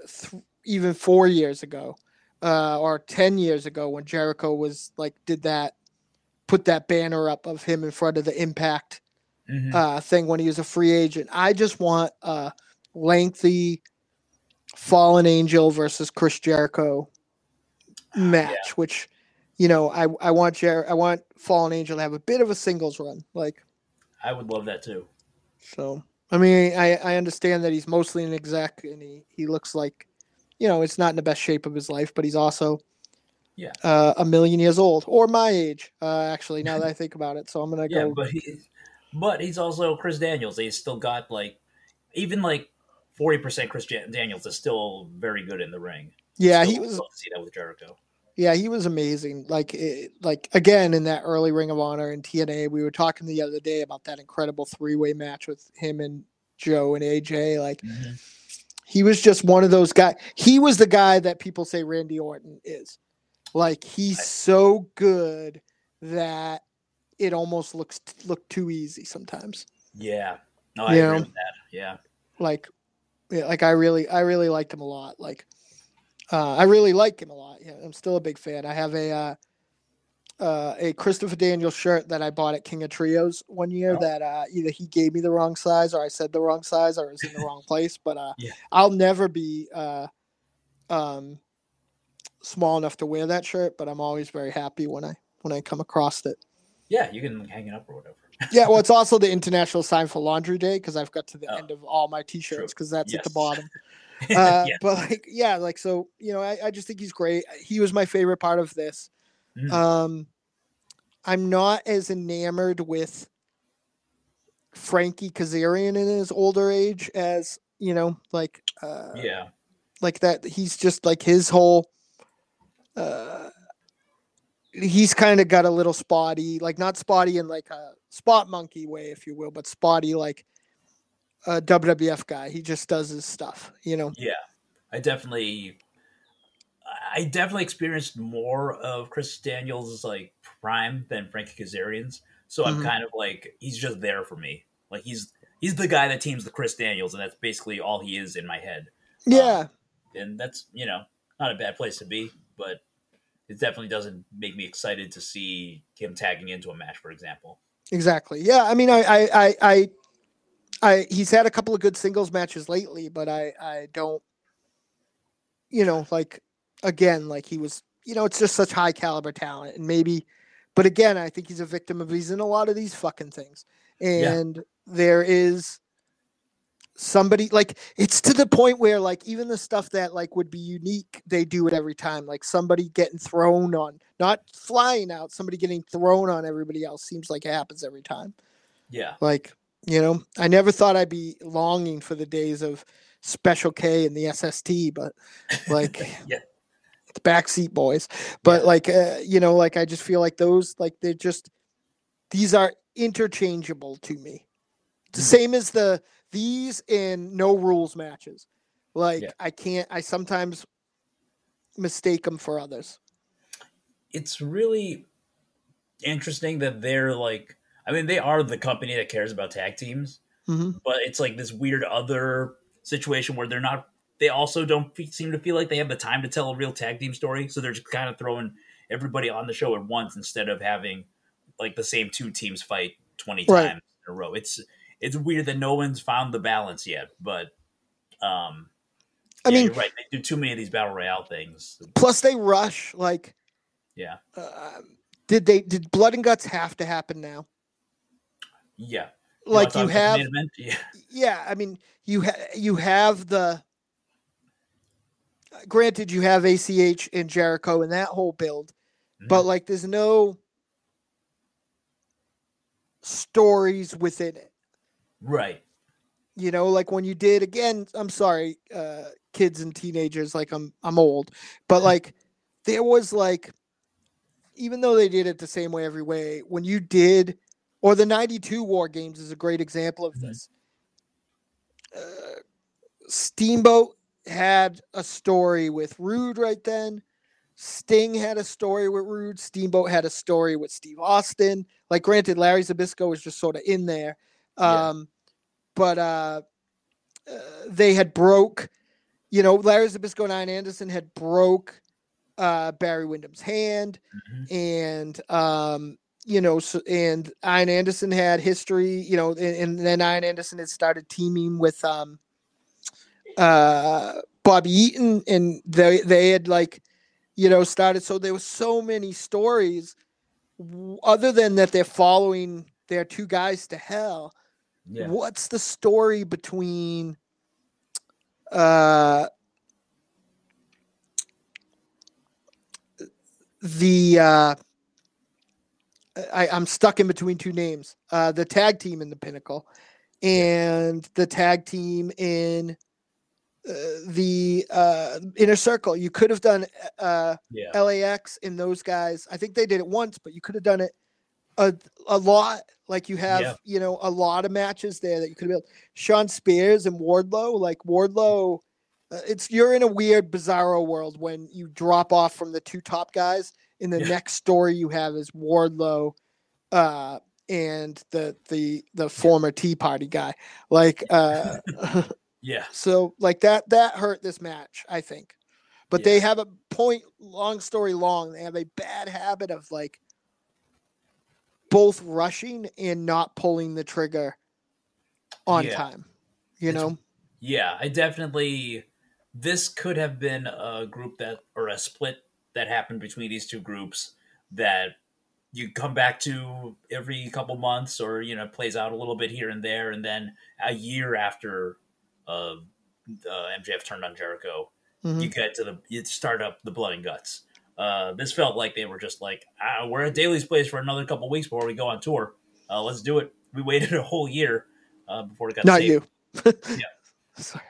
th- even four years ago uh, or 10 years ago when Jericho was like, did that, put that banner up of him in front of the impact Mhm. uh, thing when he was a free agent. I just want a lengthy Fallen Angel versus Chris Jericho match, which, you know, I, I want Jer- I want Fallen Angel to have a bit of a singles run. Like, I would love that too. so I mean, I, I understand that he's mostly an exec, and he, he looks like, you know, it's not in the best shape of his life, but he's also, Yeah. uh, a million years old or my age. Uh, actually, now that I [LAUGHS] think about it, so I'm gonna Yeah, go. but he, but he's also Chris Daniels. He's still got like, even like forty percent Chris Daniels is still very good in the ring. Yeah, Still he was. love to see that with Jericho. Yeah, he was amazing. Like, it, like again in that early Ring of Honor and TNA, we were talking the other day about that incredible three way match with him and Joe and AJ. Like, mm-hmm. he was just one of those guys. He was the guy that people say Randy Orton is. Like, he's so good that it almost looks look too easy sometimes. Yeah. No, I You agree know? with that. Yeah. like yeah, like I really I really liked him a lot. Like uh, I really like him a lot. Yeah, I'm still a big fan. I have a uh, uh, a Christopher Daniels shirt that I bought at King of Trios one year Oh. that uh, either he gave me the wrong size or I said the wrong size or it was in the wrong [LAUGHS] place. But uh, Yeah. I'll never be uh, um, small enough to wear that shirt. But I'm always very happy when I when I come across it. Yeah, you can hang it up or whatever. Yeah, well, it's [LAUGHS] also the International Sign for Laundry Day because I've got to the Oh, end of all my T-shirts because that's at the bottom. [LAUGHS] Uh, yeah. But like, yeah, like so, you know, I, I just think he's great. He was my favorite part of this. Mhm. Um, I'm not as enamored with Frankie Kazarian in his older age as you know, like, uh, yeah. like that. He's just like his whole. Uh, he's kind of got a little spotty, like not spotty in like a spot monkey way, if you will, but spotty like a WWF guy. He just does his stuff, you know. Yeah, I definitely, I definitely experienced more of Chris Daniels' like prime than Frankie Kazarian's. So I'm Mhm. kind of like he's just there for me. Like he's he's the guy that teams the Chris Daniels, and that's basically all he is in my head. Yeah, And that's you know not a bad place to be, but it definitely doesn't make me excited to see him tagging into a match, for example. exactly. Yeah, I mean, I, I, I, I, I, he's had a couple of good singles matches lately, but I, I don't, you know, like again, like he was, you know, it's just such high caliber talent, and maybe, but again, I think he's a victim of he's in a lot of these fucking things, and there is somebody like it's to the point where like even the stuff that like would be unique they do it every time. Like somebody getting thrown on not flying out somebody getting thrown on everybody else seems like it happens every time. Yeah, like you know i never thought i'd be longing for the days of special k and the sst but like [LAUGHS] Yeah. the backseat boys but Yeah. like uh, you know like i just feel like those like they're just these are interchangeable to me it's the Mm. same as the these in no rules matches like Yeah. i can't i sometimes mistake them for others it's really interesting that they're like. I mean, they are the company that cares about tag teams, hmm but it's like this weird other situation where they're not they also don't fe- seem to feel like they have the time to tell a real tag team story so they're just kind of throwing everybody on the show at once instead of having like the same two teams fight 20 Right. times in a row. It's it's weird that no one's found the balance yet but um i yeah, mean you're right. They do too many of these battle royale things. Plus they rush like yeah. uh, did they did blood and guts have to happen now yeah. Like you talk about the have [LAUGHS] yeah. Yeah i mean you ha- you have the granted you have ach and jericho and that whole build but like there's no stories within it. Right. You know like when you did again i'm sorry uh kids and teenagers like i'm i'm old but [LAUGHS] like there was like even though they did it the same way every way when you did or the 92 war games is a great example of Mhm. this uh, steamboat had a story with rude right then sting had a story with rude steamboat had a story with steve austin like granted larry zbyszko was just sort of in there Yeah. um but uh, uh they had broke you know larry zbyszko and arn anderson had broke uh barry windham's hand Mhm. and um you know so, and arn anderson had history you know and, and then arn anderson had started teaming with um uh bobby eaton and they they had like you know started so there were so many stories other than that they're following their two guys to hell yeah. what's the story between uh the uh I, I'm stuck in between two names. Uh the tag team in the pinnacle and the tag team in uh, the uh, inner circle. You could have done uh, Yeah. LAX in those guys. I think they did it once, but you could have done it a, a lot. Like you have, Yeah. you know, a lot of matches there that you could have built. Shawn Spears and Wardlow, like Wardlow, uh, it's you're in a weird, bizarro world when you drop off from the two top guys. And the Yeah. next story you have is Wardlow, uh, and the the the former Tea Party guy. Like, uh, [LAUGHS] Yeah. so like that that hurt this match, I think. But they have a point long story long, they have a bad habit of like both rushing and not pulling the trigger on Yeah. time. You It's- know? Yeah, I definitely. This could have been a group that, or a split that happened between these two groups that you come back to every couple months, or you know, plays out a little bit here and there, and then a year after uh, uh, MJF turned on Jericho, Mhm. you get to the you start up the blood and guts. Uh, this felt like they were just like, ah, we're at Daily's place for another couple weeks before we go on tour. Uh, let's do it. We waited [LAUGHS] a whole year uh, before it got Not saved. you. [LAUGHS] Yeah. Sorry.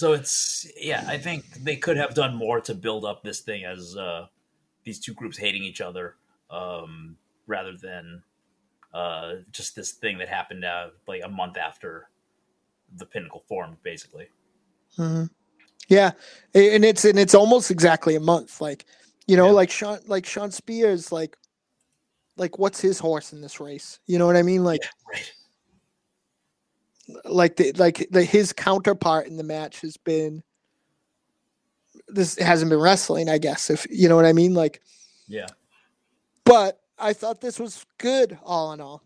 So it's yeah, I think they could have done more to build up this thing as uh, these two groups hating each other, um, rather than uh, just this thing that happened uh, like a month after the Pinnacle formed, basically. Mhm. Yeah, and it's and it's almost exactly a month. Like, you know, Yeah. like Sean, like Shawn Spears, like, like what's his horse in this race? You know what I mean? Like, Right. Like the like the his counterpart in the match has been. This hasn't been wrestling, I guess. If you know what I mean, like, Yeah. but I thought this was good, all in all.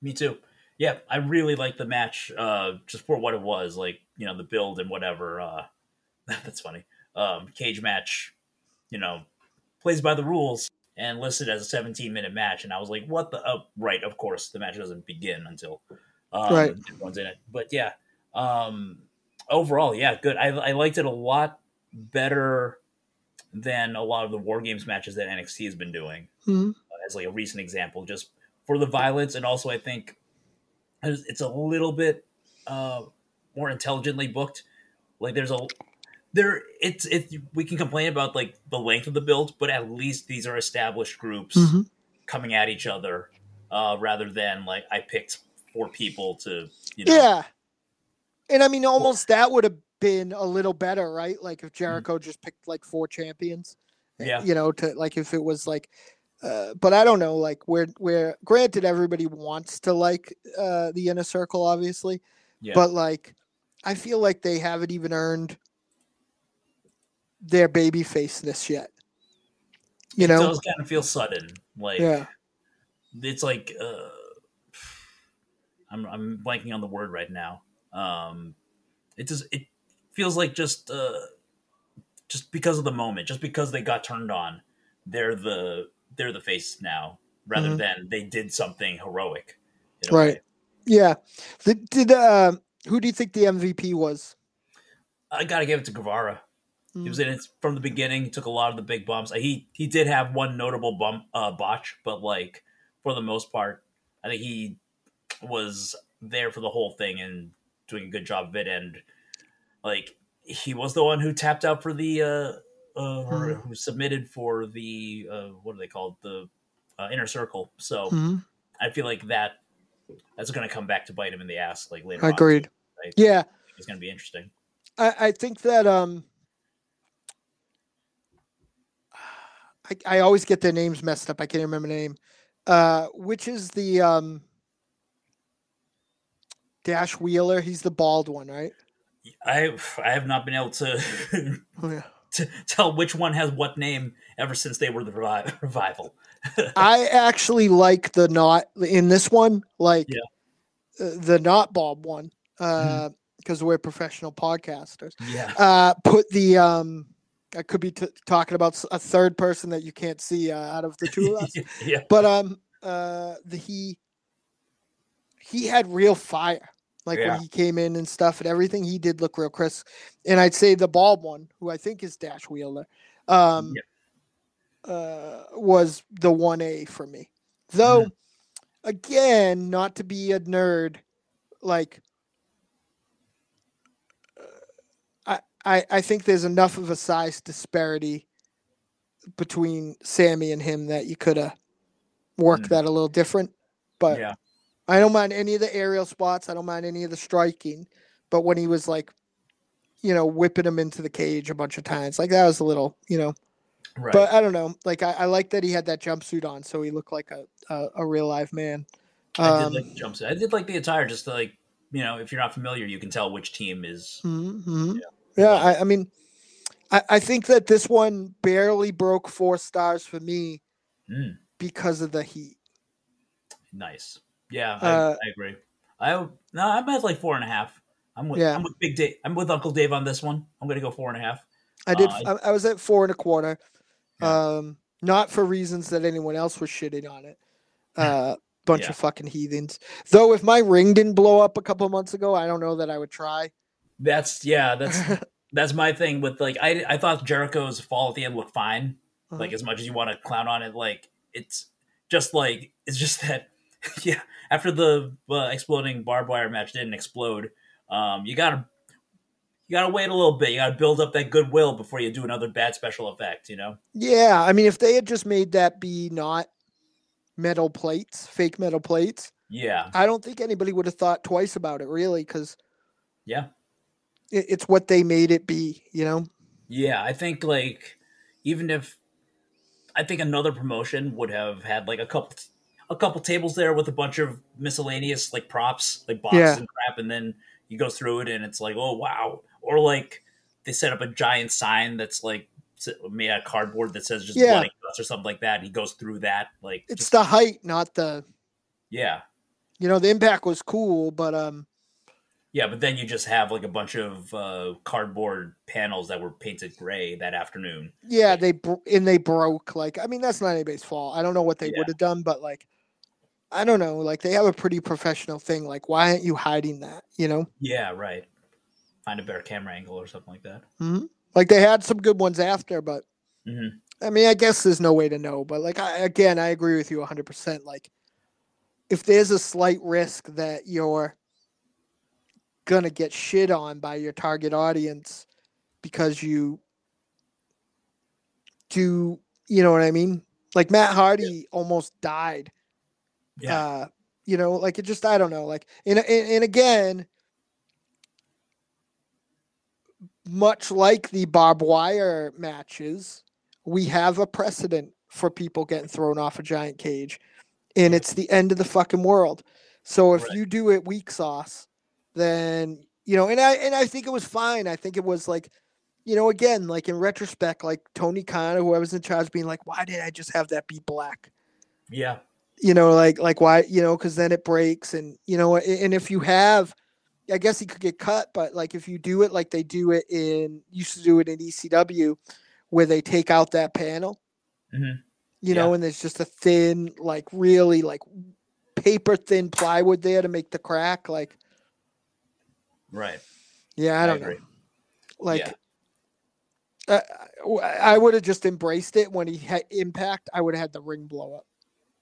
Me too. Yeah, I really liked the match, uh, just for what it was, like you know the build and whatever. Uh, [LAUGHS] that's funny. Um, cage match, you know, plays by the rules and listed as a 17 minute match, and I was like, what the? Oh, right, of course, the match doesn't begin until um, Right. everyone's in it. But yeah, um, overall, yeah, good. I, I liked it a lot better than a lot of the war games matches that NXT has been doing Mhm. as like a recent example, just for the violence, and also I think it's a little bit uh, more intelligently booked. Like there's a there, it's it. We can complain about like the length of the build, but at least these are established groups Mhm. coming at each other, uh, rather than like I picked four people to you know. Yeah, and I mean, almost that would have been a little better, right? Like if Jericho just picked like four champions. uh, Yeah. you know, to like if it was like, uh, but I don't know, like where where granted everybody wants to like uh the inner circle, obviously, Yeah. but like I feel like they haven't even earned their baby faceness yet. You it know, does kind of feel sudden. Like yeah, it's like uh, I'm I'm blanking on the word right now. Um, it just it feels like just uh, just because of the moment, just because they got turned on, they're the they're the face now, rather Mhm. than they did something heroic. Right. way. yeah. Did, did uh, who do you think the MVP was? I gotta give it to Guevara. He was in it from the beginning. He took a lot of the big bumps. He he did have one notable bump uh, botch, but like for the most part, I think he was there for the whole thing and doing a good job of it. And like he was the one who tapped out for the uh, uh or who submitted for the uh, what are they called the uh, inner circle. So Mhm. I feel like that that's going to come back to bite him in the ass like later. on. Agreed. Right? Yeah, It's going to be interesting. I, I think that um I, I always get their names messed up. I can't remember the name. Uh which is the um Dash Wheeler? He's the bald one, right? I I have not been able to [LAUGHS] Oh, yeah. to tell which one has what name ever since they were the revi- [LAUGHS] revival. [LAUGHS] I actually like the not in this one, like uh, the not Bob one, uh, because we're professional podcasters. Yeah, Uh, put the um, I could be t- talking about a third person that you can't see uh, out of the two of us. yeah, but um uh the he he had real fire like Yeah. when he came in and stuff and everything he did look real crisp and i'd say the bald one who i think is dash wheeler um uh was the 1a for me though again not to be a nerd like uh, I, I think there's enough of a size disparity between Sammy and him that you could have worked Mm. that a little different. But yeah, I don't mind any of the aerial spots. I don't mind any of the striking. But when he was like, you know, whipping him into the cage a bunch of times, like that was a little, you know. right. But I don't know. Like I, I like that he had that jumpsuit on, so he looked like a a, a real live man. I Um, did like the jumpsuit. I did like the attire, just to, like you know, if you're not familiar, you can tell which team is. mhm. Yeah, I, I mean, I, I think that this one barely broke four stars for me Mm, because of the heat. nice. Yeah, I, Uh, I agree. I no, I'm at like four and a half. I'm with Yeah. I'm with Big Dave. I'm with Uncle Dave on this one. I'm gonna go four and a half. I did. Uh, I, I was at four and a quarter. Yeah. Um, not for reasons that anyone else was shitting on it. [LAUGHS] Uh, bunch Yeah. of fucking heathens. Though, if my ring didn't blow up a couple months ago, I don't know that I would try. That's yeah. That's [LAUGHS] that's my thing with like I I thought Jericho's fall at the end looked fine. Uh-huh. Like as much as you want to clown on it, like it's just like it's just that [LAUGHS] yeah. After the uh, exploding barbed wire match didn't explode, um, you gotta you gotta wait a little bit. You gotta build up that goodwill before you do another bad special effect. You know? Yeah, I mean, if they had just made that be not metal plates, fake metal plates, Yeah, I don't think anybody would have thought twice about it, really, because yeah, it, it's what they made it be. You know? yeah. I think like even if I think another promotion would have had like a couple a couple tables there with a bunch of miscellaneous like props, like boxes Yeah. and crap, and then you go through it and it's like, oh wow, or like they set up a giant sign that's like made out of cardboard that says just Yeah. bloody guts or something like that. And he goes through that, like It's just- the height, not the. yeah, You know, the impact was cool, but um, yeah. But then you just have like a bunch of uh, cardboard panels that were painted gray that afternoon. yeah, they bro- and they broke. Like, I mean, that's not anybody's fault. I don't know what they Yeah. would have done, but like, I don't know. Like, they have a pretty professional thing. Like, why aren't you hiding that? You know? Yeah, right. Find a better camera angle or something like that. hmm Like they had some good ones after, but Mhm. I mean, I guess there's no way to know. But like, I, again, I agree with you 100. percent Like, if there's a slight risk that you're gonna get shit on by your target audience because you do, you know what I mean? Like Matt Hardy almost died Yeah, uh you know like it just i don't know like and, and, and again much like the barbed wire matches we have a precedent for people getting thrown off a giant cage and it's the end of the fucking world. So if Right. you do it weak sauce then you know and i and i think it was fine. I think it was like you know again like in retrospect like tony khan or whoever's in charge being like why did i just have that be black? Yeah, you know like like why you know because then it breaks and you know and if you have i guess he could get cut but like if you do it like they do it in used to do it in ecw where they take out that panel Mhm. you know and there's just a thin like really like paper thin plywood there to make the crack like right. yeah i don't know agree. like uh, I would have just embraced it when he had impact. I would have had the ring blow up.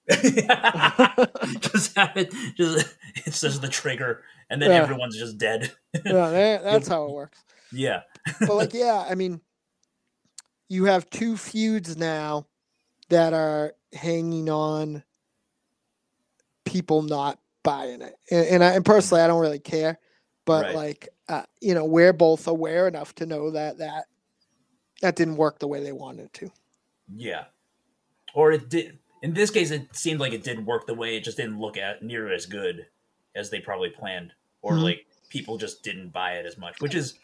[LAUGHS] just have it. Just it's just the trigger, and then Yeah. everyone's just dead. Yeah, that- that's how it works. yeah, but like yeah i mean you have two feuds now that are hanging on people not buying it and, and, I, and personally i don't really care but Right. like uh, you know we're both aware enough to know that that that didn't work the way they wanted it to yeah. Or it did. In this case, it seemed like it did work the way. It just didn't look at near as good as they probably planned, or Mhm. like people just didn't buy it as much. Which is,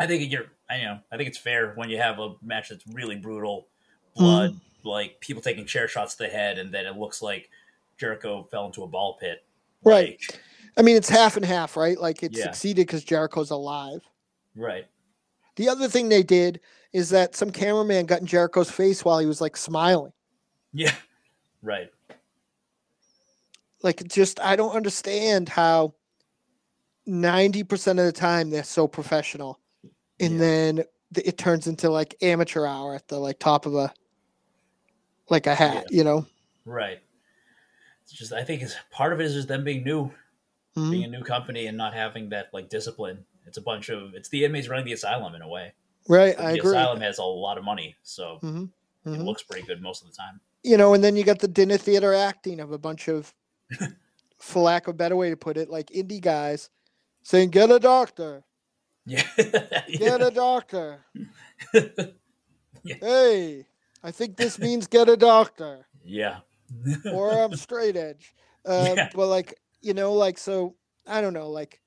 I think you're. I know. I think it's fair when you have a match that's really brutal, blood, like people taking chair shots to the head, and then it looks like Jericho fell into a ball pit. Right. Like, i mean it's half and half right like it Yeah. succeeded because jericho's alive right. the other thing they did is that some cameraman got in jericho's face while he was like smiling Yeah. Right. like just I don't understand how 90% of the time they're so professional and Yeah. then th- it turns into like amateur hour at the like top of a like a hat, you know. Right. It's just I think it's part of it is just them being new. Mhm. being a new company and not having that like discipline. It's a bunch of it's the inmates running the asylum in a way. Right, But I the agree. asylum has a lot of money, so hmm it looks pretty good most of the time. You know, and then you got the dinner theater acting of a bunch of, [LAUGHS] for lack of a better way to put it, like indie guys saying, "Get a doctor, Yeah, [LAUGHS] get a doctor." [LAUGHS] Yeah. Hey, I think this means get a doctor. yeah, or I'm straight edge. Um, Yeah. But like you know, like so, I don't know. Like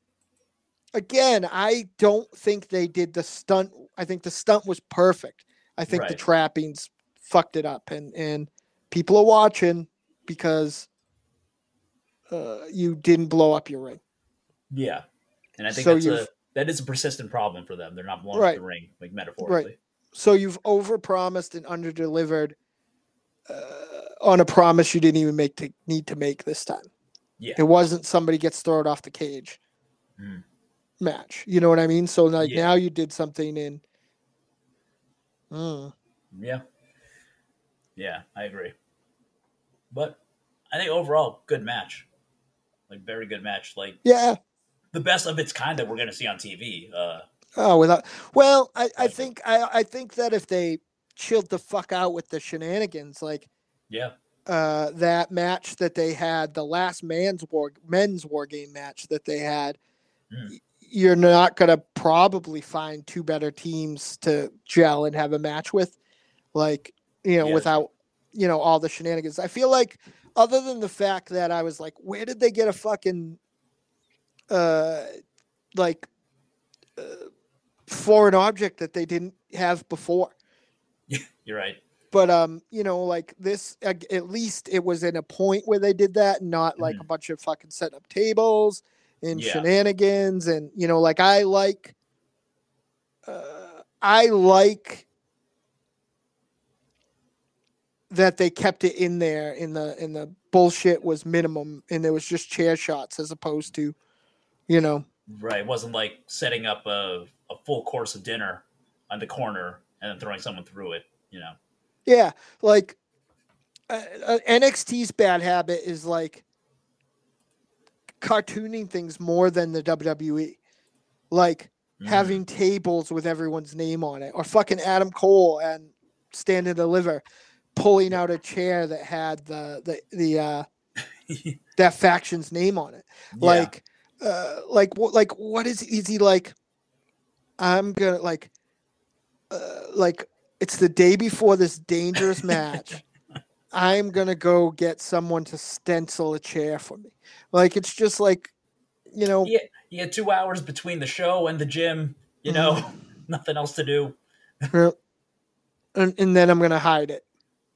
again, I don't think they did the stunt. I think the stunt was perfect. I think the trappings fucked it up, and and people are watching because uh, you didn't blow up your ring. yeah. And I think So that's a that is a persistent problem for them. They're not blowing Right. up the ring, like metaphorically. Right. So you've overpromised and underdelivered uh, on a promise you didn't even make to need to make this time. Yeah. It wasn't somebody gets thrown off the cage Mm. match. You know what I mean? So like Yeah. now you did something in. Mm. Yeah. Yeah, I agree. But I think overall, good match. Like very good match. Like Yeah. the best of its kind that we're gonna see on TV. Uh Oh, without. Well, I, I think I I think that if they chilled the fuck out with the shenanigans, like yeah. uh, that match that they had, the last man's war men's war game match that they had, Mm. you're not gonna probably find two better teams to gel and have a match with, like you know, Yeah. without you know all the shenanigans. I feel like other than the fact that I was like, where did they get a fucking uh like uh, foreign object that they didn't have before? You're right. but um you know like this at least it was in a point where they did that not like a bunch of fucking setting up tables and Yeah. shenanigans and you know like i like uh, i like that they kept it in there in the in the bullshit was minimum and there was just chair shots as opposed to you know Right. It wasn't like setting up a, a full course of dinner on the corner and then throwing someone through it, you know. Yeah, like uh, uh, NXT's bad habit is like cartooning things more than the WWE. Like Mhm. having tables with everyone's name on it, or fucking Adam Cole and Stand and Deliver pulling out a chair that had the the the uh, [LAUGHS] that faction's name on it. Yeah. Like, uh, like what? Like what is is he like? I'm gonna like, uh, like it's the day before this dangerous [LAUGHS] match. I'm gonna go get someone to stencil a chair for me. Like it's just like, you know, Yeah, you had two hours between the show and the gym, you know, Mm-hmm. [LAUGHS] nothing else to do. and, and then I'm gonna hide it.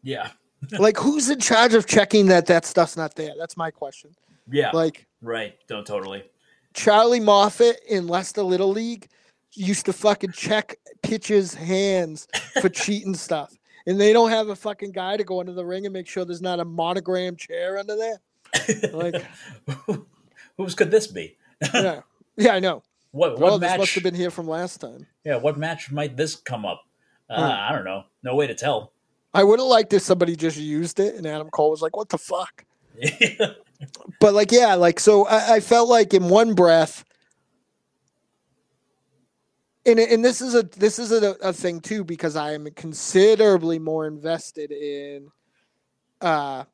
Yeah. Like who's in charge of checking that that stuff's not there? That's my question. Yeah. Like right. Don't totally. Charlie Moffat in Leicester Little League used to fucking check pitchers' hands for [LAUGHS] cheating stuff. And they don't have a fucking guy to go into the ring and make sure there's not a monogram chair under there. Like- [LAUGHS] Whose could this be? Yeah. Yeah, I know. What what Oh, this match? must have been here from last time. Yeah, what match might this come up? Uh, Hmm. I don't know. No way to tell. I would have liked if somebody just used it and Adam Cole was like, what the fuck? But like, yeah, like so I, I felt like in one breath, and and this is a this is a, a thing too because I am considerably more invested in, uh,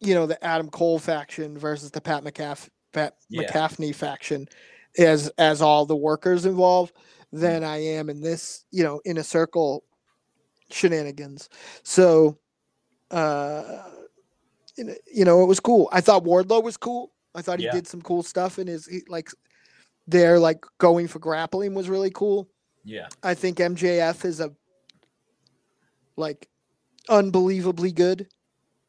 you know, the Adam Cole faction versus the Pat McCaff Pat Yeah. McCaffney faction, as as all the workers involved, than I am in this, you know, inner circle shenanigans. So, uh, you know- it was cool. I thought Wardlow was cool. I thought he Yeah. did some cool stuff in his he, like they're like going for grappling was really cool. yeah. I think MJF is a like unbelievably good.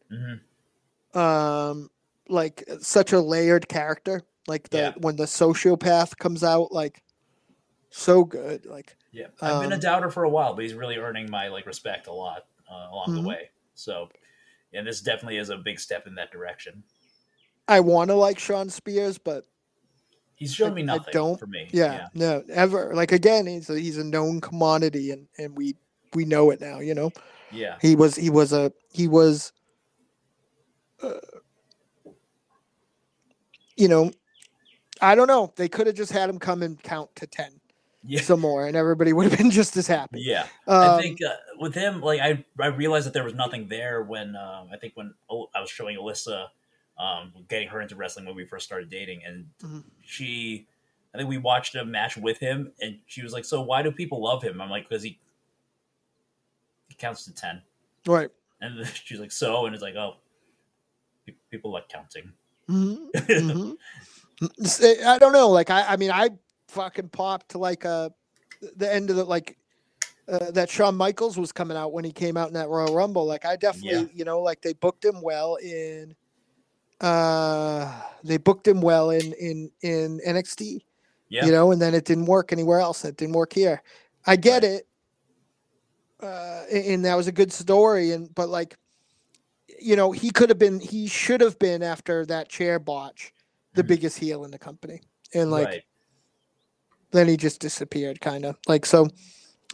hmm Um like such a layered character. Like the Yeah. when the sociopath comes out like so good. Like Yeah. I've been a Um, doubter for a while, but he's really earning my like respect a lot uh, along Mhm. the way. So, and this definitely is a big step in that direction. I want to like Shawn Spears, but He's shown I- me I nothing don't- for me. yeah, no, ever. Like again, he's a, he's a known commodity and and we we know it now, you know. Yeah. He was he was a he was uh, you know I don't know. They could have just had him come and count to ten Yeah. some more, and everybody would have been just as happy. Yeah. Um, I think uh, with him, like I, I realized that there was nothing there when um, I think when I was showing Alyssa, um, getting her into wrestling when we first started dating, and Mhm. she, I think we watched a match with him, and she was like, "So why do people love him?" I'm like, "Because he, he counts to ten. right. And [LAUGHS] she's like, "So," and it's like, "Oh, people like counting." Mhm, [LAUGHS] mhm. S- eh, I don't know. Like I, I mean, I fucking popped to like uh the end of the like uh, that Shawn Michaels was coming out when he came out in that Royal Rumble. Like I definitely, you know, like they booked him well in uh they booked him well in in in NXT. Yeah. You know, and then it didn't work anywhere else. It didn't work here. I get it. Uh and that was a good story and but like you know, he could have been he should have been after that chair botch the Mhm. biggest heel in the company. And like right. Then he just disappeared kind of like so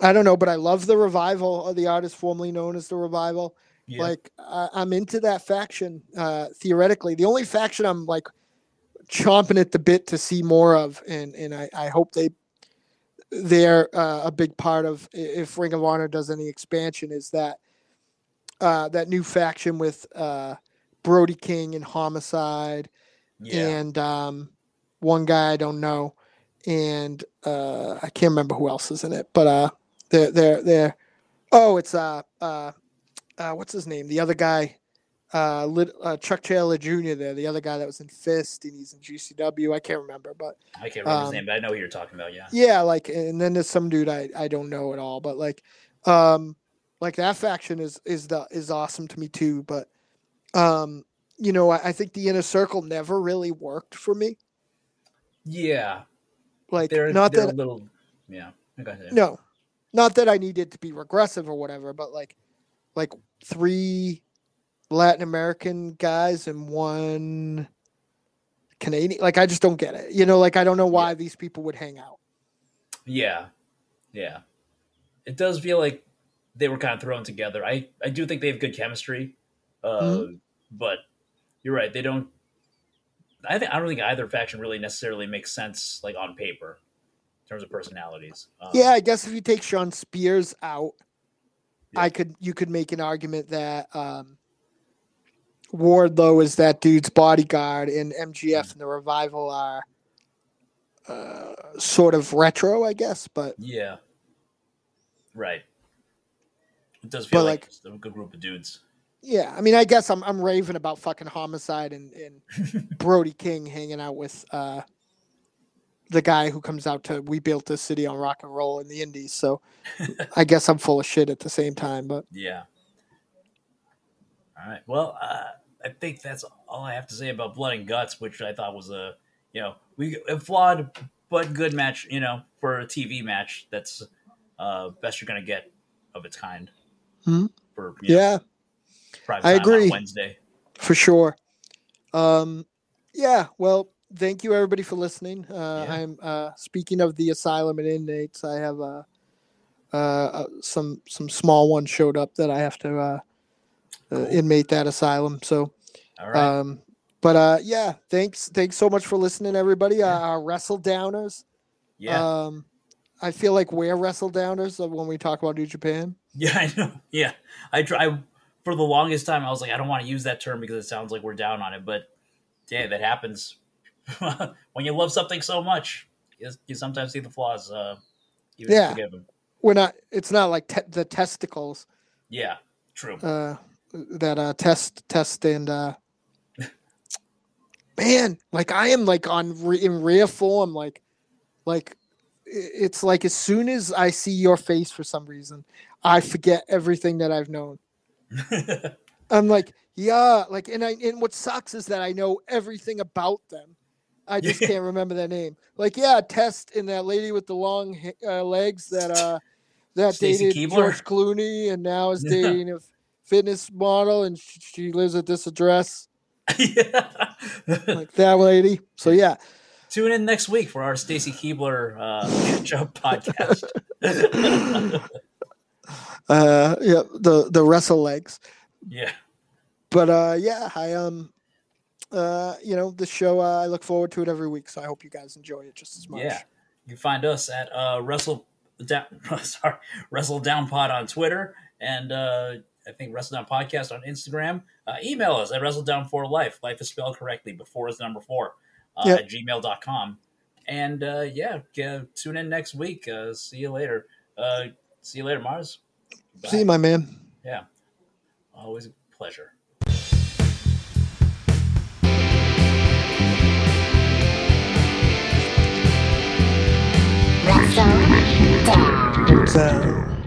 i don't know but i love the revival of the artist formerly known as the revival Yeah. like I, i'm into that faction uh theoretically the only faction i'm like chomping at the bit to see more of and and i, I hope they they're uh, a big part of if ring of honor does any expansion is that uh that new faction with uh brody king and homicide yeah. and um, one guy I don't know, and uh, I can't remember who else is in it, but uh, they're they're they're oh, it's uh uh, uh what's his name? The other guy, uh, Lit, uh Chuck Taylor Jr. There, the other guy that was in Fist and he's in GCW. I can't remember, but I can't remember his um, name, but I know who you're talking about. Yeah. yeah, like and then there's some dude I I don't know at all, but like um like that faction is is the is awesome to me too, but um you know I, I think the inner circle never really worked for me. Yeah. Like They're not they're that a little. Yeah. No, not that I needed to be regressive or whatever, but like like three Latin American guys and one Canadian. Like I just don't get it. You know, like I don't know why these people would hang out. Yeah, yeah. It does feel like they were kind of thrown together. I I do think they have good chemistry, uh, Mm-hmm. but you're right. They don't. I think I don't think either faction really necessarily makes sense, like on paper, in terms of personalities. Um, Yeah, I guess if you take Shawn Spears out, Yeah. I could you could make an argument that um Wardlow is that dude's bodyguard and MJF and the revival are uh, sort of retro, I guess, but yeah. Right. It does feel But, like, like- a good group of dudes. Yeah, I mean I guess I'm I'm raving about fucking homicide and, and [LAUGHS] Brody King hanging out with uh the guy who comes out to we built this city on rock and roll in the indies, so [LAUGHS] I guess I'm full of shit at the same time, but Yeah. All right. Well, uh, I think that's all I have to say about Blood and Guts, which I thought was a, you know, we a flawed but good match. You know, for a TV match, that's uh, best you're gonna get of its kind. Hmm. For know, yeah. prime I agree. Wednesday. for sure. Um, yeah. Well, thank you everybody for listening. Uh, Yeah. I'm uh, speaking of the asylum and inmates. I have uh, uh, uh, some some small ones showed up that I have to uh, uh, Cool. inmate that asylum. So, All right. um, but uh, yeah, thanks thanks so much for listening, everybody. Uh, Yeah. our wrestle downers. yeah. Um, I feel like we're wrestle downers when we talk about New Japan. yeah. [LAUGHS] I know. Yeah. I try for the longest time. I was like, I don't want to use that term because it sounds like we're down on it, but yeah, that happens [LAUGHS] when you love something so much. You, you sometimes see the flaws. Uh, even Yeah. We're not. It's not like te- the testicles. Yeah, true. uh that uh test test and uh [LAUGHS] man like i am like on re- in rare form like like it's like as soon as i see your face for some reason i forget everything that i've known i'm like yeah like and i and what sucks is that i know everything about them i just can't remember their name like yeah test and that lady with the long uh, legs that uh that Stacy dated Keibler? george clooney and now is Yeah. dating a fitness model and sh- she lives at this address yeah. [LAUGHS] like that lady so yeah Tune in next week for our Stacy Keibler uh, [LAUGHS] up podcast. [LAUGHS] uh yeah the the wrestle legs yeah. but uh yeah i um uh, you know, the show. Uh, I look forward to it every week, so I hope you guys enjoy it just as much. Yeah. You can find us at uh, Wrestle Down, [LAUGHS] sorry, Wrestle Down Pod on Twitter, and uh, I think Wrestle Down Podcast on Instagram. Uh, email us at Wrestle Down for Life. Life is spelled correctly. Before is number four uh, Yep. at gmail.com. And uh, yeah, tune in next week. Uh, see you later. Uh, see you later, Marz. See you, my man. Yeah. Always a pleasure. Wrestle down. So.